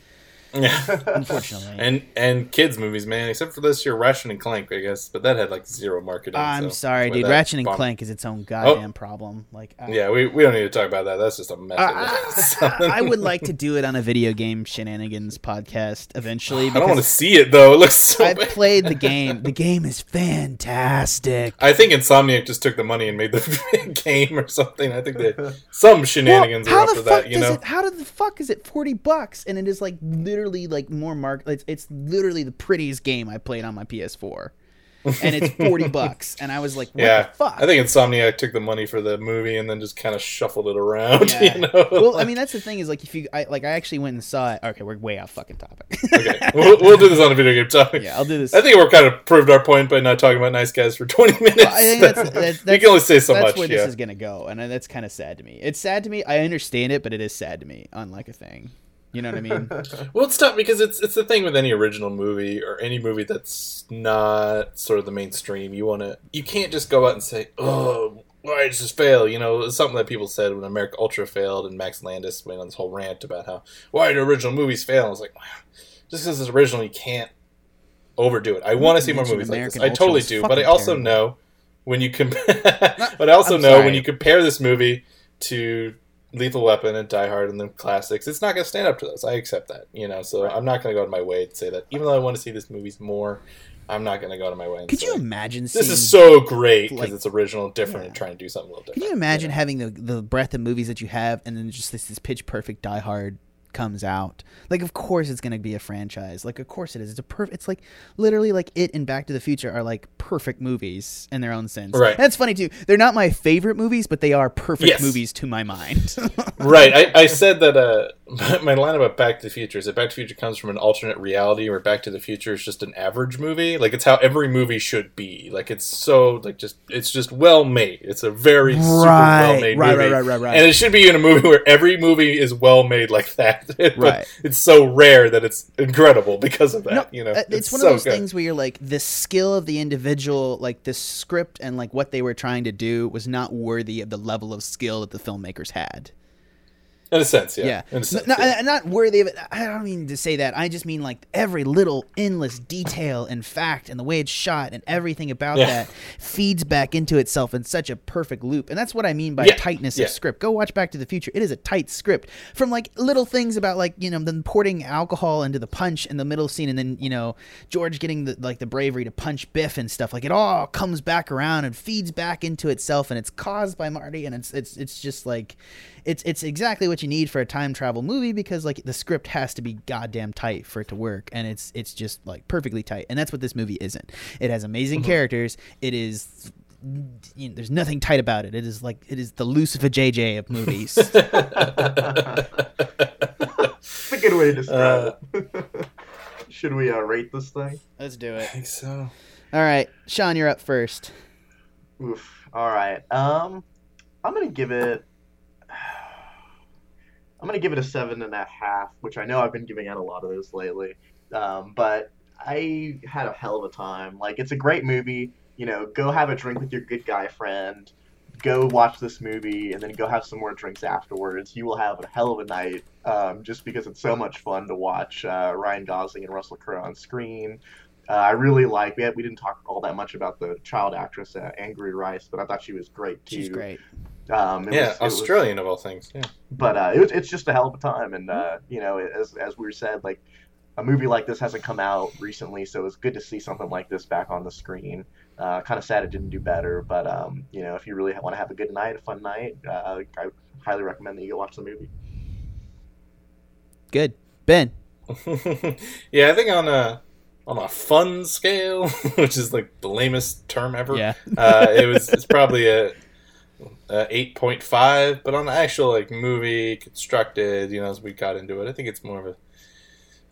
Yeah. unfortunately. and and kids movies, man. Except for this year, Ratchet and Clank, I guess, but that had like zero marketing. I'm so sorry, dude. Ratchet and bombed. Clank is its own oh. goddamn problem. Like, I, Yeah, we, we don't need to talk about that. That's just a mess. I, I- I would like to do it on a video game shenanigans podcast eventually. I don't want to see it though. It looks so. Bad. played the game. The game is fantastic. I think Insomniac just took the money and made the game or something. I think that some shenanigans Well, were how up the for fuck that. You know, it? How the fuck is it forty bucks and it is like literally literally like more mark. It's, it's literally the prettiest game I played on my PS4, and it's forty bucks. And I was like, what yeah, the fuck? I think Insomniac took the money for the movie and then just kind of shuffled it around. Yeah. You know? well, I mean, that's the thing is like if you, I like I actually went and saw it. Okay, we're way off fucking topic. okay, we'll, we'll do this on a video game topic. yeah, I'll do this. I think we're kind of proved our point by not talking about nice guys for 20 minutes. Well, I think that's, that's can only say so that's much. where Yeah. this is gonna go, and that's kind of sad to me. It's sad to me. I understand it, but it is sad to me. Unlike a thing, you know what I mean? Well, it's tough because it's it's the thing with any original movie or any movie that's not sort of the mainstream. You want to you can't just go out and say, "Oh, why did this fail?" You know, it's something that people said when American Ultra failed, and Max Landis went on this whole rant about how why do original movies fail. I was like, wow, just because it's original, you can't overdo it. I want to see more mention movies like American this. I totally do, but I also terrible. know when you compare, but I also I'm know sorry. when you compare this movie to Lethal Weapon and Die Hard and the classics, it's not going to stand up to those. I accept that, you know. So I'm not going to go out of my way to say that. Even though I want to see these movies more, I'm not going to go out of my way. And Could say, you imagine? This seeing, is so great because like- it's original and different Yeah. and trying to do something a little different. Can you imagine know? having the the breadth of movies that you have, and then just this, this pitch perfect Die Hard comes out? Like, of course it's gonna be a franchise. Like, of course it is. It's a perfect. It's like literally like it and Back to the Future are like perfect movies in their own sense. Right. That's funny too. They're not my favorite movies, but they are perfect Yes. movies to my mind. right. I, I said that uh, my line about Back to the Future is that Back to the Future comes from an alternate reality where Back to the Future is just an average movie. Like it's how every movie should be. Like it's so like just it's just well made. It's a very super Right, well made right, movie. right, right, right, right. And it should be in a movie where every movie is well made like that. Right. It's so rare that it's incredible because of that. No, you know, uh, it's, one so of those good. things where you're like the skill of the individual, like the script and like what they were trying to do was not worthy of the level of skill that the filmmakers had. In a sense, yeah. Yeah, In sense, no, yeah. uh, not worthy of it. I don't mean to say that. I just mean like every little endless detail and fact and the way it's shot and everything about Yeah. that feeds back into itself in such a perfect loop. And that's what I mean by Yeah, tightness of script. Go watch Back to the Future. It is a tight script from like little things about like you know them pouring alcohol into the punch in the middle scene and then you know George getting the like the bravery to punch Biff and stuff. Like it all comes back around and feeds back into itself and it's caused by Marty and it's it's it's just like it's it's exactly what you need for a time travel movie because like the script has to be goddamn tight for it to work and it's it's just like perfectly tight and that's what this movie isn't it has amazing characters it is you know, there's nothing tight about it it is like it is the lucifer jj of movies It's a good way to describe it. Should we uh, rate this thing? let's do I it think so. all right sean you're up first Oof. All right. Um, I'm gonna give it. I'm gonna give it a seven and a half, which I know I've been giving out a lot of those lately. Um, but I had a hell of a time. Like, it's a great movie. You know, go have a drink with your good guy friend. Go watch this movie, and then go have some more drinks afterwards. You will have a hell of a night, um, just because it's so much fun to watch uh, Ryan Gosling and Russell Crowe on screen. Uh, I really like it. We didn't talk all that much about the child actress, uh, Angourie Rice, but I thought she was great too. she's great Um, Yeah, was- it was- Australian of all things. Yeah. but uh, it was, it's just a hell of a time, and uh, you know, as as we said, like a movie like this hasn't come out recently, so it's good to see something like this back on the screen. Uh, kind of sad it didn't do better, but um, you know, if you really want to have a good night, a fun night, uh, I highly recommend that you go watch the movie. good ben yeah, I think on a on a fun scale, which is like the lamest term ever. yeah uh, it was it's probably a, point five, but on the actual like movie constructed, you know, as we got into it, I think it's more of a.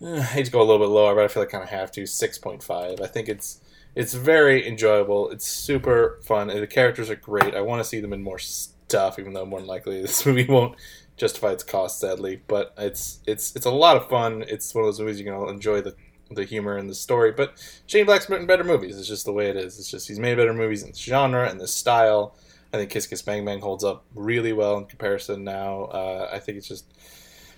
eh, I hate to go a little bit lower, but I feel like I kind of have to six point five. I think it's it's very enjoyable. It's super fun. The characters are great. I want to see them in more stuff, even though more than likely this movie won't justify its cost, sadly. But it's it's it's a lot of fun. It's one of those movies you can enjoy the the humor and the story. But Shane Black's written better movies. It's just the way it is. It's just he's made better movies in this genre and this style. I think Kiss Kiss Bang Bang holds up really well in comparison now. Uh, I think it's just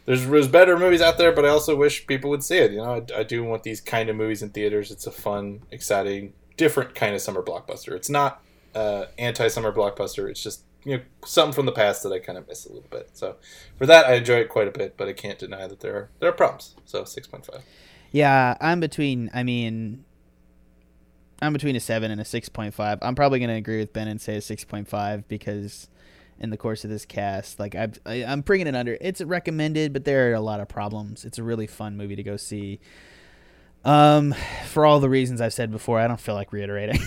there's there's better movies out there, but I also wish people would see it. You know, I, I do want these kind of movies in theaters. It's a fun, exciting, different kind of summer blockbuster. It's not uh, anti-summer blockbuster. It's just you know something from the past that I kind of miss a little bit. So for that, I enjoy it quite a bit, but I can't deny that there are there are problems. So six point five. Yeah, I'm between. I mean, I'm between a seven and a six point five. I'm probably gonna agree with Ben and say a six point five because, in the course of this cast. Like I've, I, I'm bringing it under. It's recommended, but there are a lot of problems. It's a really fun movie to go see. Um, for all the reasons I've said before, I don't feel like reiterating.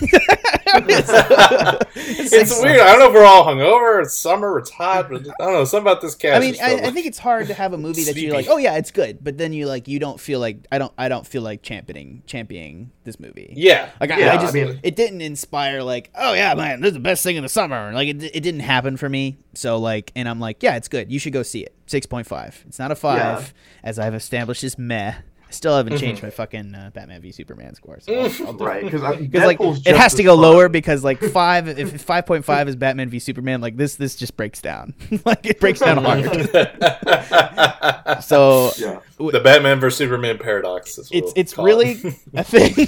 it's weird. I don't know if we're all hungover. It's summer. It's hot. But I don't know. Something about this cast. I mean, I, I think it's hard to have a movie that you're like, oh yeah, it's good, but then you like you don't feel like I don't I don't feel like championing championing this movie. yeah. Like I, Yeah, I I just mean- it didn't inspire like oh yeah man this is the best thing in the summer like it, it didn't happen for me so like and I'm like yeah it's good you should go see it six point five it's not a five Yeah. as I've established as meh I still haven't changed Mm-hmm. my fucking uh, Batman v Superman score so I'll, I'll Right, because because like it has to go lower because like five if five point five is Batman v Superman like this this just breaks down like it breaks down hard so Yeah. the Batman vs Superman paradox. Is it's we'll it's call really it. a thing.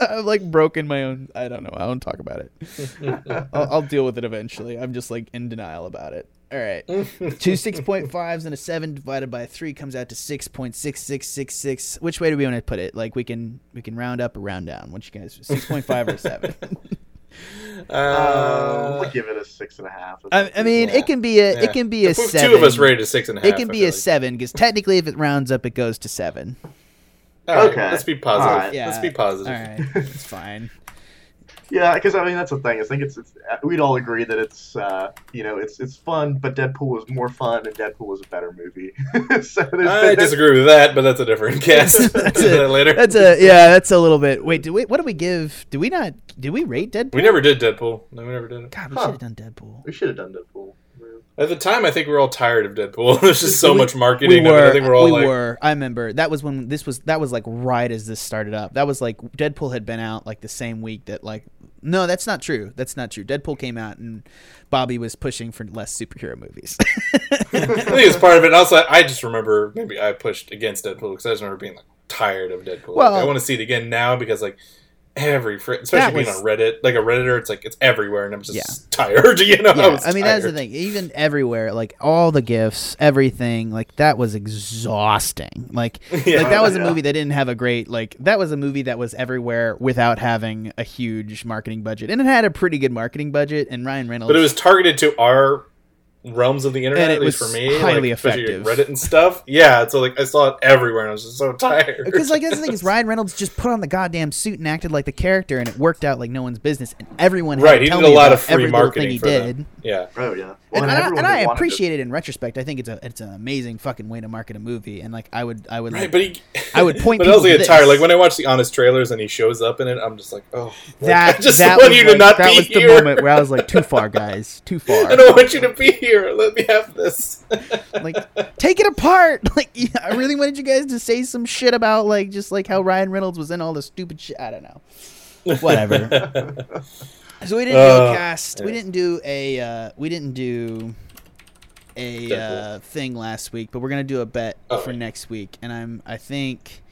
I've like broken my own. I don't know. I don't talk about it. I'll, I'll deal with it eventually. I'm just like in denial about it. All right, two six point fives and a seven divided by three comes out to six point six six six six. Which way do we want to put it? Like we can we can round up or round down. What you guys? Six point five or seven? Uh, Uh, we'll give it a six and a half. I, I mean, Yeah. it can be a yeah. it can be a seven. Two of us rated a six and a half. It can be a like. seven because technically, if it rounds up, it goes to seven. All right, Okay. Let's be positive. All right. Yeah. Let's be positive. All right, it's fine. Yeah, because I mean that's the thing. I think it's, it's we'd all agree that it's uh, you know it's it's fun, but Deadpool was more fun, and Deadpool was a better movie. so I there's- disagree with that, but that's a different cast. That's We'll do it. that later. That's a yeah. That's a little bit. Wait, did we? What do we give? Do we not? Do we rate Deadpool? we never did Deadpool. No, we never did it. God, we Huh. should have done Deadpool. We should have done Deadpool. At the time, I think we were all tired of Deadpool. There's just so We- much marketing. of it. were. I think we're all we like, were. I remember that was when this was. That was like right as this started up. That was like Deadpool had been out like the same week that like. No, that's not true. That's not true. Deadpool came out and Bobby was pushing for less superhero movies. I think it's part of it. Also, I just remember maybe I pushed against Deadpool because I just remember being like tired of Deadpool. Like, Well- I want to see it again now because like every fr- especially being was- on Reddit, like a redditor, it's like it's everywhere, and I'm just Yeah. tired. You know, yeah, was I mean that's the thing. Even everywhere, like all the gifts, everything, like that was exhausting. Like, Yeah. like that was a movie that didn't have a great like that was a movie that was everywhere without having a huge marketing budget, and it had a pretty good marketing budget. And Ryan Reynolds, But it was targeted to our realms of the internet, And it at least was for me. highly like, effective. Reddit and stuff. Yeah, so like I saw it everywhere, and I was just so tired. because like that's the thing is Ryan Reynolds just put on the goddamn suit and acted like the character, and it worked out like no one's business. And everyone had right, to he tell did a lot of free every marketing thing he for did. them. Yeah, Oh yeah. Well, and, and I, everyone and who I wanted appreciate it in retrospect. I think it's a it's an amazing fucking way to market a movie, and like I would I would right. like, But he, I would point But I also people to tired. Like when I watch the honest trailers and he shows up in it, I'm just like, oh, like, that I just that want was you like, to not that be was here. the moment where I was like, too far, guys, too far. I don't want you to be here. Let me have this. Like, take it apart. Like, yeah, I really wanted you guys to say some shit about like just like how Ryan Reynolds was in all the stupid shit. I don't know. Whatever. So we didn't do a Uh, cast. We didn't do a. Uh, we didn't do a uh, thing last week, but we're gonna do a bet Oh, for right. next week, and I'm. I think.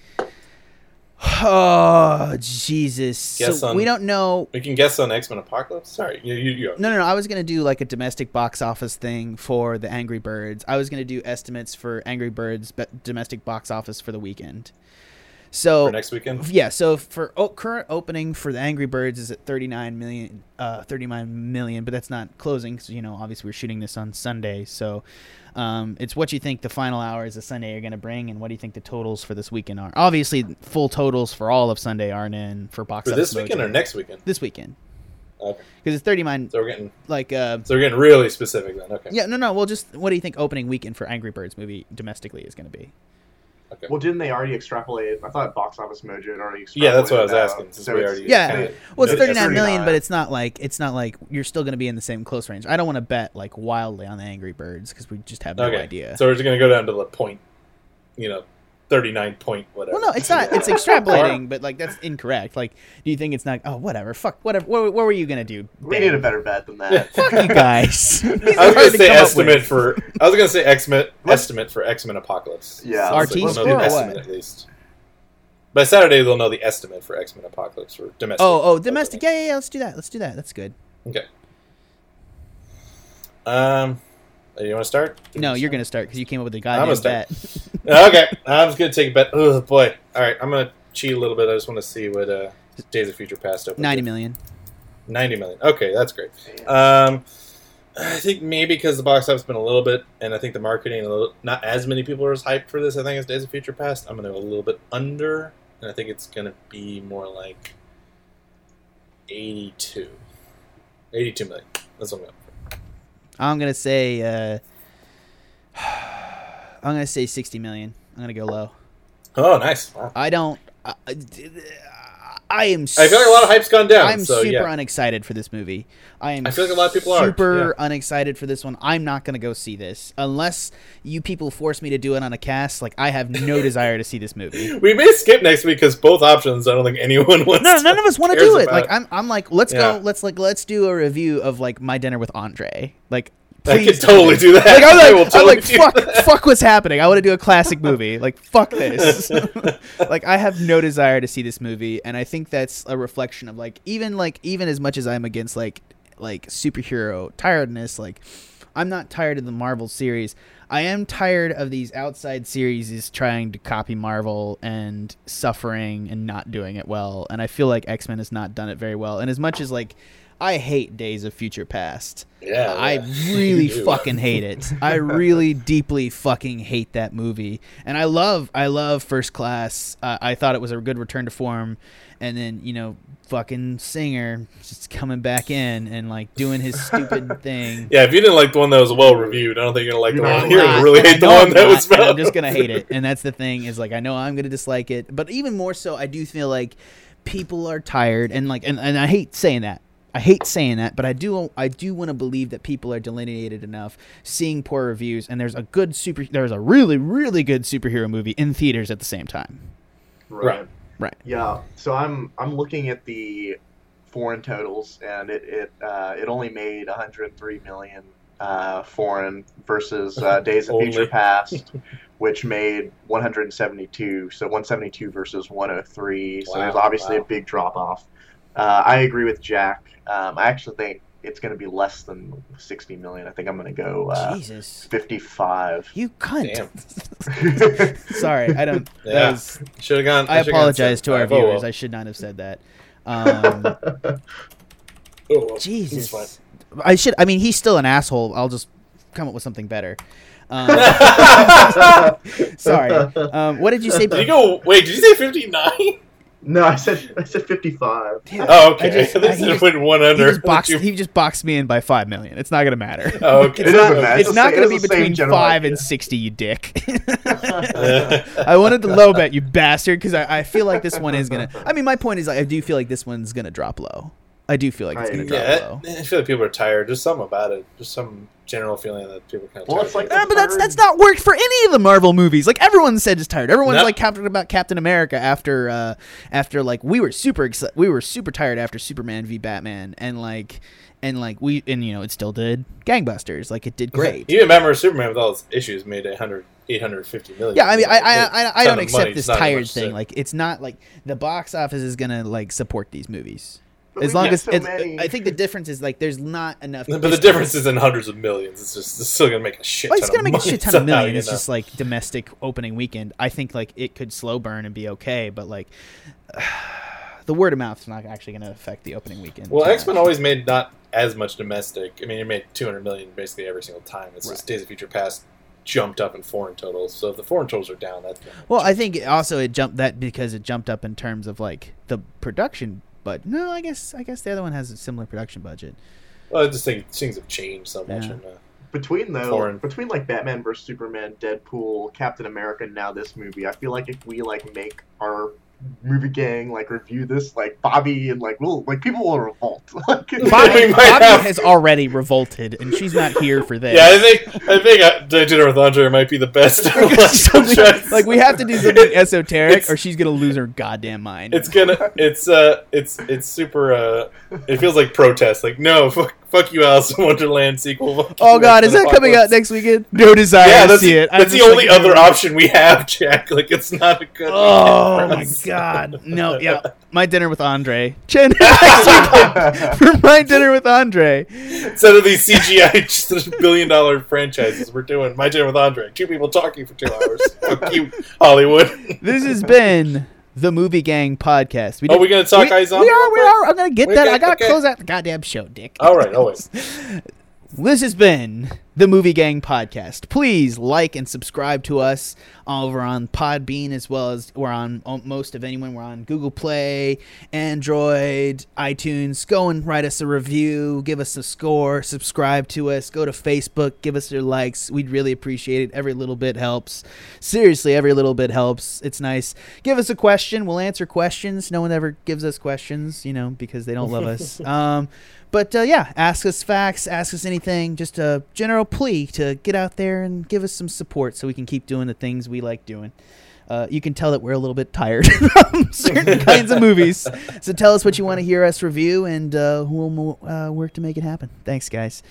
Oh Jesus! Guess so on- we don't know. we can guess on X Men Apocalypse. Sorry, you, you, you No, no, no. I was gonna do like a domestic box office thing for the Angry Birds. I was gonna do estimates for Angry Birds domestic box office for the weekend. So for next weekend. yeah, so for o- current opening for the Angry Birds is at 39 million, uh, 39 million, but that's not closing because you know obviously we're shooting this on Sunday, so um, it's what you think the final hours of Sunday are going to bring, and what do you think the totals for this weekend are? Obviously, full totals for all of Sunday aren't in for box For office. this weekend or next weekend? This weekend, Okay. because it's 39. So we're getting Like, uh, so we're getting really specific then. Okay. yeah, no, no. Well, just what do you think opening weekend for Angry Birds movie domestically is going to be? Okay. Well, didn't they already extrapolate? I thought Box Office Mojo had already. Extrapolated Yeah, that's what I was asking, since So we already- Yeah, kinda- well, it's It's 39 million, but it's not like it's not like you're still going to be in the same close range. I don't want to bet like wildly on the Angry Birds because we just have no okay. idea. So we're just gonna go down to the point, you know, thirty nine point whatever. well, no, it's not. It's extrapolating, but like that's incorrect. Like, do you think it's not? Oh, whatever. Fuck. Whatever. What, what were you gonna do? We Ben? need a better bet than that. Fuck you guys. I was gonna say estimate for. I was gonna say estimate estimate for X Men Apocalypse. Yeah, So RT like we'll know score the or estimate what? at least. By Saturday, they'll know the estimate for X Men Apocalypse for domestic. Oh, oh, domestic. Yeah, yeah, yeah. Let's do that. Let's do that. That's good. Okay. Um, you want to start? No, you're gonna start because you came up with the I'm gonna bet. Okay, I'm just gonna take a bet. Oh boy! All right, I'm gonna cheat a little bit. I just want to see what uh, Days of Future Past opened. Ninety million. Ninety million. Okay, that's great. Um, I think maybe because the box office has been a little bit, and I think the marketing, a little, not as many people are as hyped for this. I think as Days of Future Past, I'm going to go a little bit under, and I think it's going to be more like 82. 82 million. That's what I'm going. I'm gonna say. Uh, I'm gonna say 60 million. I'm gonna go low. Oh, nice. Wow. I don't. I, I am. I feel like a lot of hype's gone down. I'm so, super yeah. unexcited for this movie. I am. I feel like a lot of people are, super unexcited for this one. I'm not gonna go see this unless you people force me to do it on a cast. Like I have no desire to see this movie. We may skip next week because both options. I don't think anyone wants. No, to- none of us want to do it. Like I'm, I'm like, let's Yeah. go. Let's like, let's do a review of like my dinner with Andre. Like, I please could totally do that. Like I'm I will like, I'm like, fuck, that. fuck what's happening. I want to do a classic movie. Like, fuck this. like, I have no desire to see this movie, and I think that's a reflection of like, even like, even as much as I'm against like, like superhero tiredness, like, I'm not tired of the Marvel series. I am tired of these outside series is trying to copy Marvel and suffering and not doing it well. And I feel like X Men has not done it very well. And as much as like, I hate Days of Future Past. Yeah, I yeah. really fucking hate it. I really deeply fucking hate that movie. And I love, I love First Class. Uh, I thought it was a good return to form. And then you know, fucking Singer just coming back in and like doing his stupid thing. Yeah, if you didn't like the one that was well reviewed, I don't think you're gonna like the one I'm here. not, really hate the one I'm that not, was. I'm just gonna hate it, and that's the thing is like I know I'm gonna dislike it, but even more so, I do feel like people are tired, and like, and, and I hate saying that. I hate saying that, but I do I do want to believe that people are delineated enough, seeing poor reviews, and there's a good super, there's a really really good superhero movie in theaters at the same time. Right. Right. Yeah. So I'm I'm looking at the foreign totals, and it it uh, it only made 103 million uh, foreign versus uh, Days of Only. Future Past, which made 172. So 172 versus 103. So there's obviously wow. a big drop off. Uh, I agree with Jack. Um, I actually think it's going to be less than 60 million. I think I'm going to go uh, Jesus, 55. you cunt. Damn. Sorry, I don't. Yeah. Should have gone. I should've gone apologize to our 75. Oh, well. viewers. I should not have said that. Um, Oh, well. Jesus. I should. I mean, he's still an asshole. I'll just come up with something better. Um, sorry. Um, what did you say? Did you go? Wait, did you say 59? No, I said I said 55. Oh, okay. Just- I I- he just- went one He just boxed. He just boxed me in by five million. It's not gonna matter. Oh, okay. It doesn't matter. It's the not gonna be it's the same between five idea. and sixty, you dick. I wanted the low bet, you bastard, because I, I feel like this one is gonna. I mean, my point is, like, I do feel like this one's gonna drop low. I do feel like it's I- gonna drop Yeah, low. I, I feel like people are tired. There's something about it. Just some general feeling that people kind of. Well, tired it's like of it. Uh, but that's that's not worked for any of the Marvel movies. Like everyone said, is tired. Everyone's No. like talking about Captain America after uh, after like we were super exci- we were super tired after Superman v Batman and like and like we and you know it still did gangbusters. Like it did great. You remember Superman with all its issues made 100, 850 million. Yeah, I mean, I I, Made I, I a ton don't of money, accept this tired much to- thing. Like it's not like the box office is gonna like support these movies. But As long as so it's, uh, many- I think the difference is like there's not enough. but the difference is in hundreds of millions. It's just it's still gonna make a shit. Well, it's gonna of make a shit ton of somehow, million. It's know? just like domestic opening weekend. I think like it could slow burn and be okay, but like the word of mouth is not actually going to affect the opening weekend. Well, X Men always made not as much domestic. I mean, it made 200 million basically every single time. It's just Days of Future Past jumped up in foreign totals. So if the foreign totals are down, that's gonna Well, I think also it jumped that because it jumped up in terms of like the production. But no, I guess I guess the other one has a similar production budget. Well, I just think things have changed so much. Yeah. And, uh, between though Foreign. between like Batman vs Superman, Deadpool, Captain America, and now this movie, I feel like if we like make our movie gang like review this, like Bobby and like we'll like people will revolt. like, Bobby, Bobby have- has already revolted, and she's not here for this. yeah, I think I think uh, Dinner with Andre might be the best. Something- like we have to do something esoteric, It's- or she's gonna lose her goddamn mind. It's gonna. It's uh. It's it's super. Uh. It feels like protest. Like no, fuck, fuck you, Alice in Wonderland sequel. Fuck oh god, is that coming out next weekend? No desire Yeah, to that's, see it. I'm that's the only like- other option we have, Jack. Like it's not a good. Oh my god, no, yeah, my dinner with Andre. Chen for my dinner with Andre. Instead of these CGI just billion dollar franchises, we're doing My Dinner with Andre. Two people talking for two hours. Fuck you, Hollywood. This has been the Movie Gang podcast. We Are did- we gonna talk we, Eyes On? we are, we are. I'm gonna get We that. I gotta okay. close out the goddamn show, Dick. All right, always. This has been the Movie Gang Podcast. Please like and subscribe to us over on Podbean as well as we're on most of anyone. We're on Google Play, Android, iTunes. Go and write us a review, give us a score, subscribe to us, go to Facebook, give us your likes. We'd really appreciate it. Every little bit helps. Seriously, every little bit helps. It's nice. Give us a question. We'll answer questions. No one ever gives us questions, you know, because they don't love us. Um, but uh, yeah, ask us facts, ask us anything. Just a general plea to get out there and give us some support so we can keep doing the things we like doing. Uh, you can tell that we're a little bit tired from certain kinds of movies. So tell us what you want to hear us review, and uh, we'll uh, work to make it happen. Thanks, guys.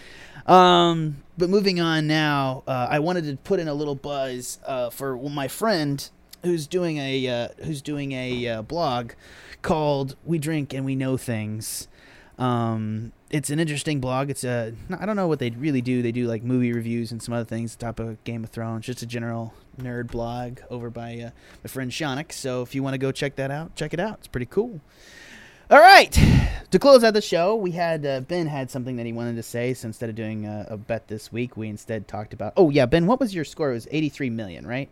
Um, but moving on now, uh, I wanted to put in a little buzz uh, for my friend who's doing a uh, who's doing a blog called "We Drink and We Know Things." Um, it's an interesting blog. It's a I don't know what they really do. They do like movie reviews and some other things, top of Game of Thrones. Just a general nerd blog over by uh, my friend Shonik. So if you want to go check that out, check it out. It's pretty cool. All right, to close out the show, we had uh, Ben had something that he wanted to say. So instead of doing a, a bet this week, we instead talked about. Oh yeah, Ben, what was your score? It was eighty three million, right?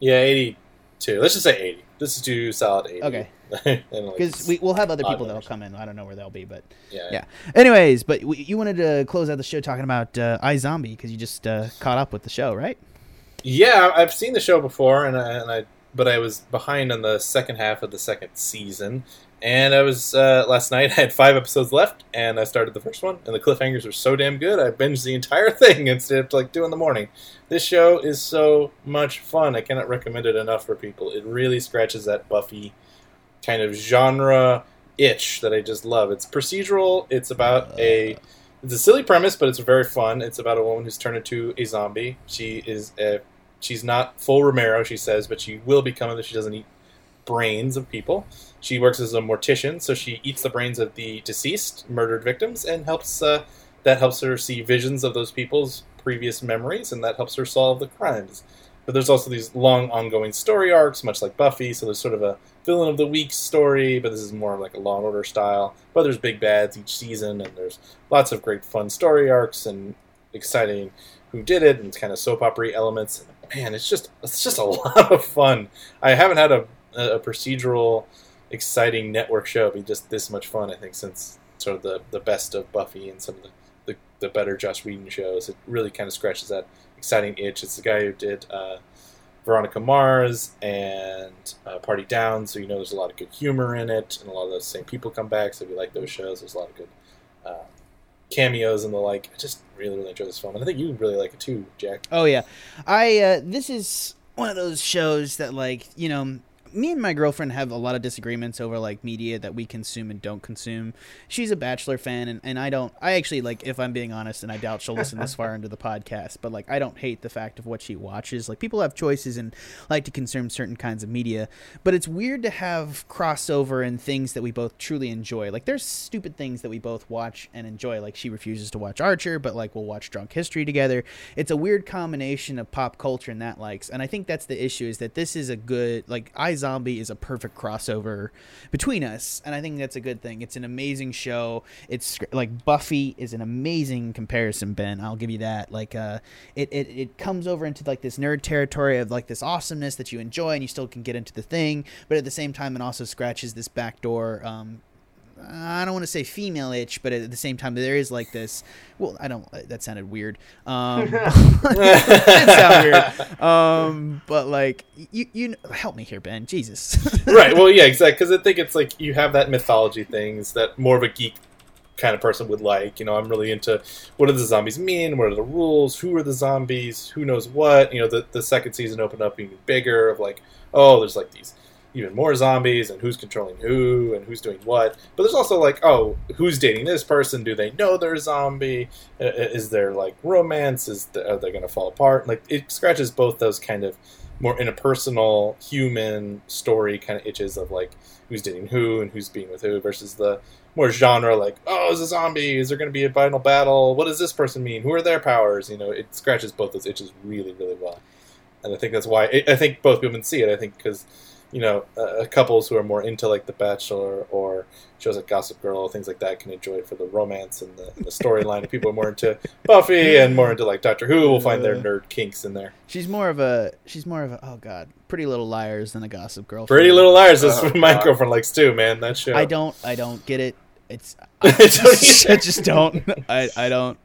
Yeah, eighty two. Let's just say eighty. This is too solid eighty. Okay. Because like we, will have other people that'll come in. I don't know where they'll be, but yeah. yeah. Anyways, but we, you wanted to close out the show talking about uh, iZombie because you just uh, caught up with the show, right? Yeah, I've seen the show before, and I, and I but I was behind on the second half of the second season, and I was uh, last night. I had five episodes left, and I started the first one, and the cliffhangers are so damn good. I binged the entire thing instead of like two in the morning. This show is so much fun. I cannot recommend it enough for people. It really scratches that Buffy kind of genre itch that I just love. It's procedural. It's about a it's a silly premise, but it's very fun. It's about a woman who's turned into a zombie. She is a she's not full Romero, she says, but she will become it if she doesn't eat brains of people. She works as a mortician, so she eats the brains of the deceased, murdered victims, and helps uh, that helps her see visions of those people's previous memories, and that helps her solve the crimes. But there's also these long, ongoing story arcs, much like Buffy. So there's sort of a villain of the week story, but this is more like a Law and Order style. But there's big bads each season, and there's lots of great fun story arcs and exciting who did it and kind of soap opera elements. Man, it's just it's just a lot of fun. I haven't had a, a procedural, exciting network show be just this much fun. I think since sort of the, the best of Buffy and some of the, the, the better Joss Whedon shows. It really kind of scratches that exciting itch. It's the guy who did uh, Veronica Mars and uh, Party Down, so you know there's a lot of good humor in it, and a lot of those same people come back. So if you like those shows, there's a lot of good uh, cameos and the like. I just really really enjoy this film, and I think you really like it too, Jack. Oh yeah, I uh, this is one of those shows that like you know me and my girlfriend have a lot of disagreements over like media that we consume and don't consume. She's a Bachelor fan, and, and I don't. I actually like, if I'm being honest, and I doubt she'll listen this far into the podcast, but like, I don't hate the fact of what she watches. Like, people have choices and like to consume certain kinds of media, but it's weird to have crossover in things that we both truly enjoy. Like, there's stupid things that we both watch and enjoy. Like, she refuses to watch Archer, but like, we'll watch Drunk History together. It's a weird combination of pop culture and that likes, and I think that's the issue. Is that this is a good like I Zombie is a perfect crossover between us, and I think that's a good thing. It's an amazing show. It's like Buffy is an amazing comparison, Ben. I'll give you that. Like, uh, it, it it comes over into like this nerd territory of like this awesomeness that you enjoy, and you still can get into the thing, but at the same time, it also scratches this backdoor um, I don't want to say female itch, but at the same time, there is like this. Well, I don't. That sounded weird. Um, it sound weird. Um, but like you, you help me here, Ben. Jesus. right. Well, yeah, exactly. Because I think it's like you have that mythology things that more of a geek kind of person would like. You know, I'm really into what do the zombies mean? What are the rules? Who are the zombies? Who knows what? You know, the the second season opened up even bigger of like, oh, there's like these even more zombies and who's controlling who and who's doing what. But there's also like, oh, who's dating this person? Do they know they're a zombie? Is there like romance? Is the, are they going to fall apart? Like it scratches both those kind of more interpersonal human story kind of itches of like who's dating who and who's being with who versus the more genre like oh is a zombie is there going to be a final battle what does this person mean who are their powers you know it scratches both those itches really really well and i think that's why i think both women see it i think because you know uh, couples who are more into like The Bachelor or shows like Gossip Girl, things like that, can enjoy it for the romance and the, the storyline. and people are more into Buffy and more into like Doctor Who will find their nerd kinks in there. She's more of a she's more of a oh god, Pretty Little Liars than a Gossip Girl. Pretty. Little Liars is Oh, what my God. girlfriend likes too, man. That show. I don't I don't get it. It's I I just. I just don't. I I don't.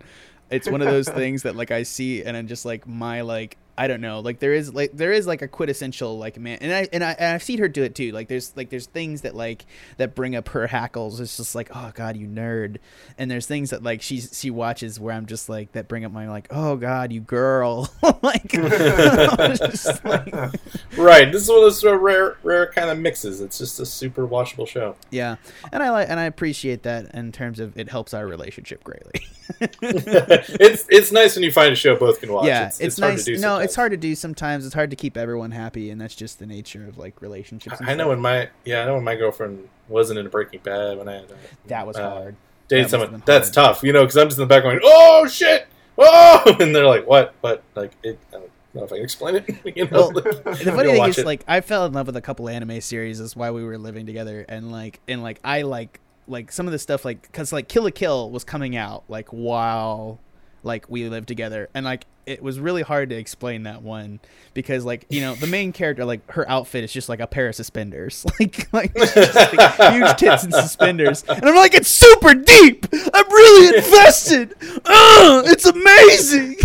It's one of those things that like I see and I'm just like my like I don't know like there is like there is like a quintessential like man and I and I and I've seen her do it too like there's like there's things that like that bring up her hackles it's just like oh god you nerd and there's things that like she's she watches where I'm just like that bring up my like oh god you girl like, like Right. This is one of those uh, rare, rare kind of mixes. It's just a super watchable show. yeah and I like and I appreciate that in terms of it helps our relationship greatly it's it's nice when you find a show both can watch. yeah it's, it's, hard nice to do. no. It's hard to do sometimes it's hard to keep everyone happy and that's just the nature of like relationships and I know when my yeah, I know when my girlfriend wasn't into Breaking Bad when I had uh, that was uh, hard dated That someone. That's hard. tough, you know, because I'm just in the back going, "Oh shit, oh!" and they're like, "What? What?" Like, it, I don't know if I can explain it. you know, Well, the funny thing is it. like I fell in love with a couple anime series is why we were living together and like and like I like like some of the stuff like because like Kill la Kill was coming out like while like we lived together and like it was really hard to explain that one because like you know the main character like her outfit is just like a pair of suspenders. Like like, just, like huge tits and suspenders. And I'm like it's super deep. I'm really invested. Ugh, it's amazing.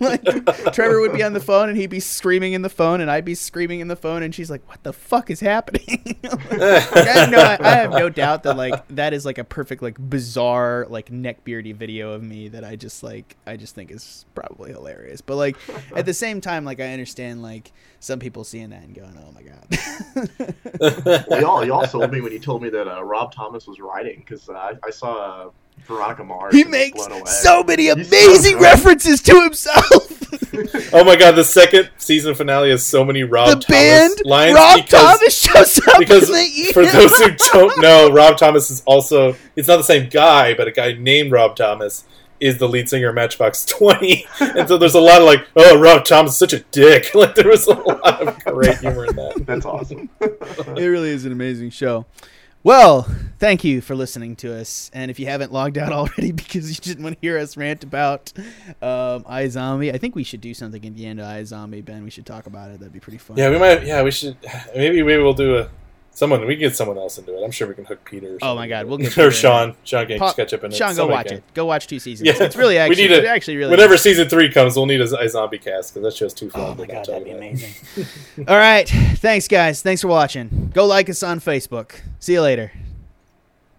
Like Trevor would be on the phone and he'd be screaming in the phone and I'd be screaming in the phone and she's like what the fuck is happening? Like, I, know, I, I have no doubt that like that is like a perfect like bizarre like neckbeardy video of me that I just like I just think is probably hilarious. But like at the same time, like I understand like some people seeing that and going, "Oh my god." Well, y'all, y'all sold me when you told me that uh, Rob Thomas was writing because uh, I, I saw uh, Veronica Mars. he makes so many He's so amazing references to himself. oh my god, the second season finale has so many Rob the Thomas band lines Rob because Thomas shows up because in the for those who don't know, Rob Thomas is also it's not the same guy, but a guy named Rob Thomas is the lead singer of Matchbox Twenty, and so there's a lot of like, oh, Rob Thomas is such a dick. Like there was a lot of great humor in that. That's awesome. it really is an amazing show. Well, thank you for listening to us. And if you haven't logged out already because you didn't want to hear us rant about um, iZombie, I think we should do something at the end of iZombie, Ben. We should talk about it. That'd be pretty fun. Yeah, we might. Yeah, we should. Maybe maybe we'll do a someone. We can get someone else into it. I'm sure we can hook Peter. Or Oh my God, we'll it. get Peter or Sean. Sean can Pop- catch up in it. Sean, go watch can. it. Go watch two seasons. Yeah. It's really actually. We actually, need a- it's actually really Whenever season three comes, we'll need a, a zombie cast because that show's too fun. Oh my god, that'd be about. amazing. All right, thanks guys. Thanks for watching. Go like us on Facebook. See you later.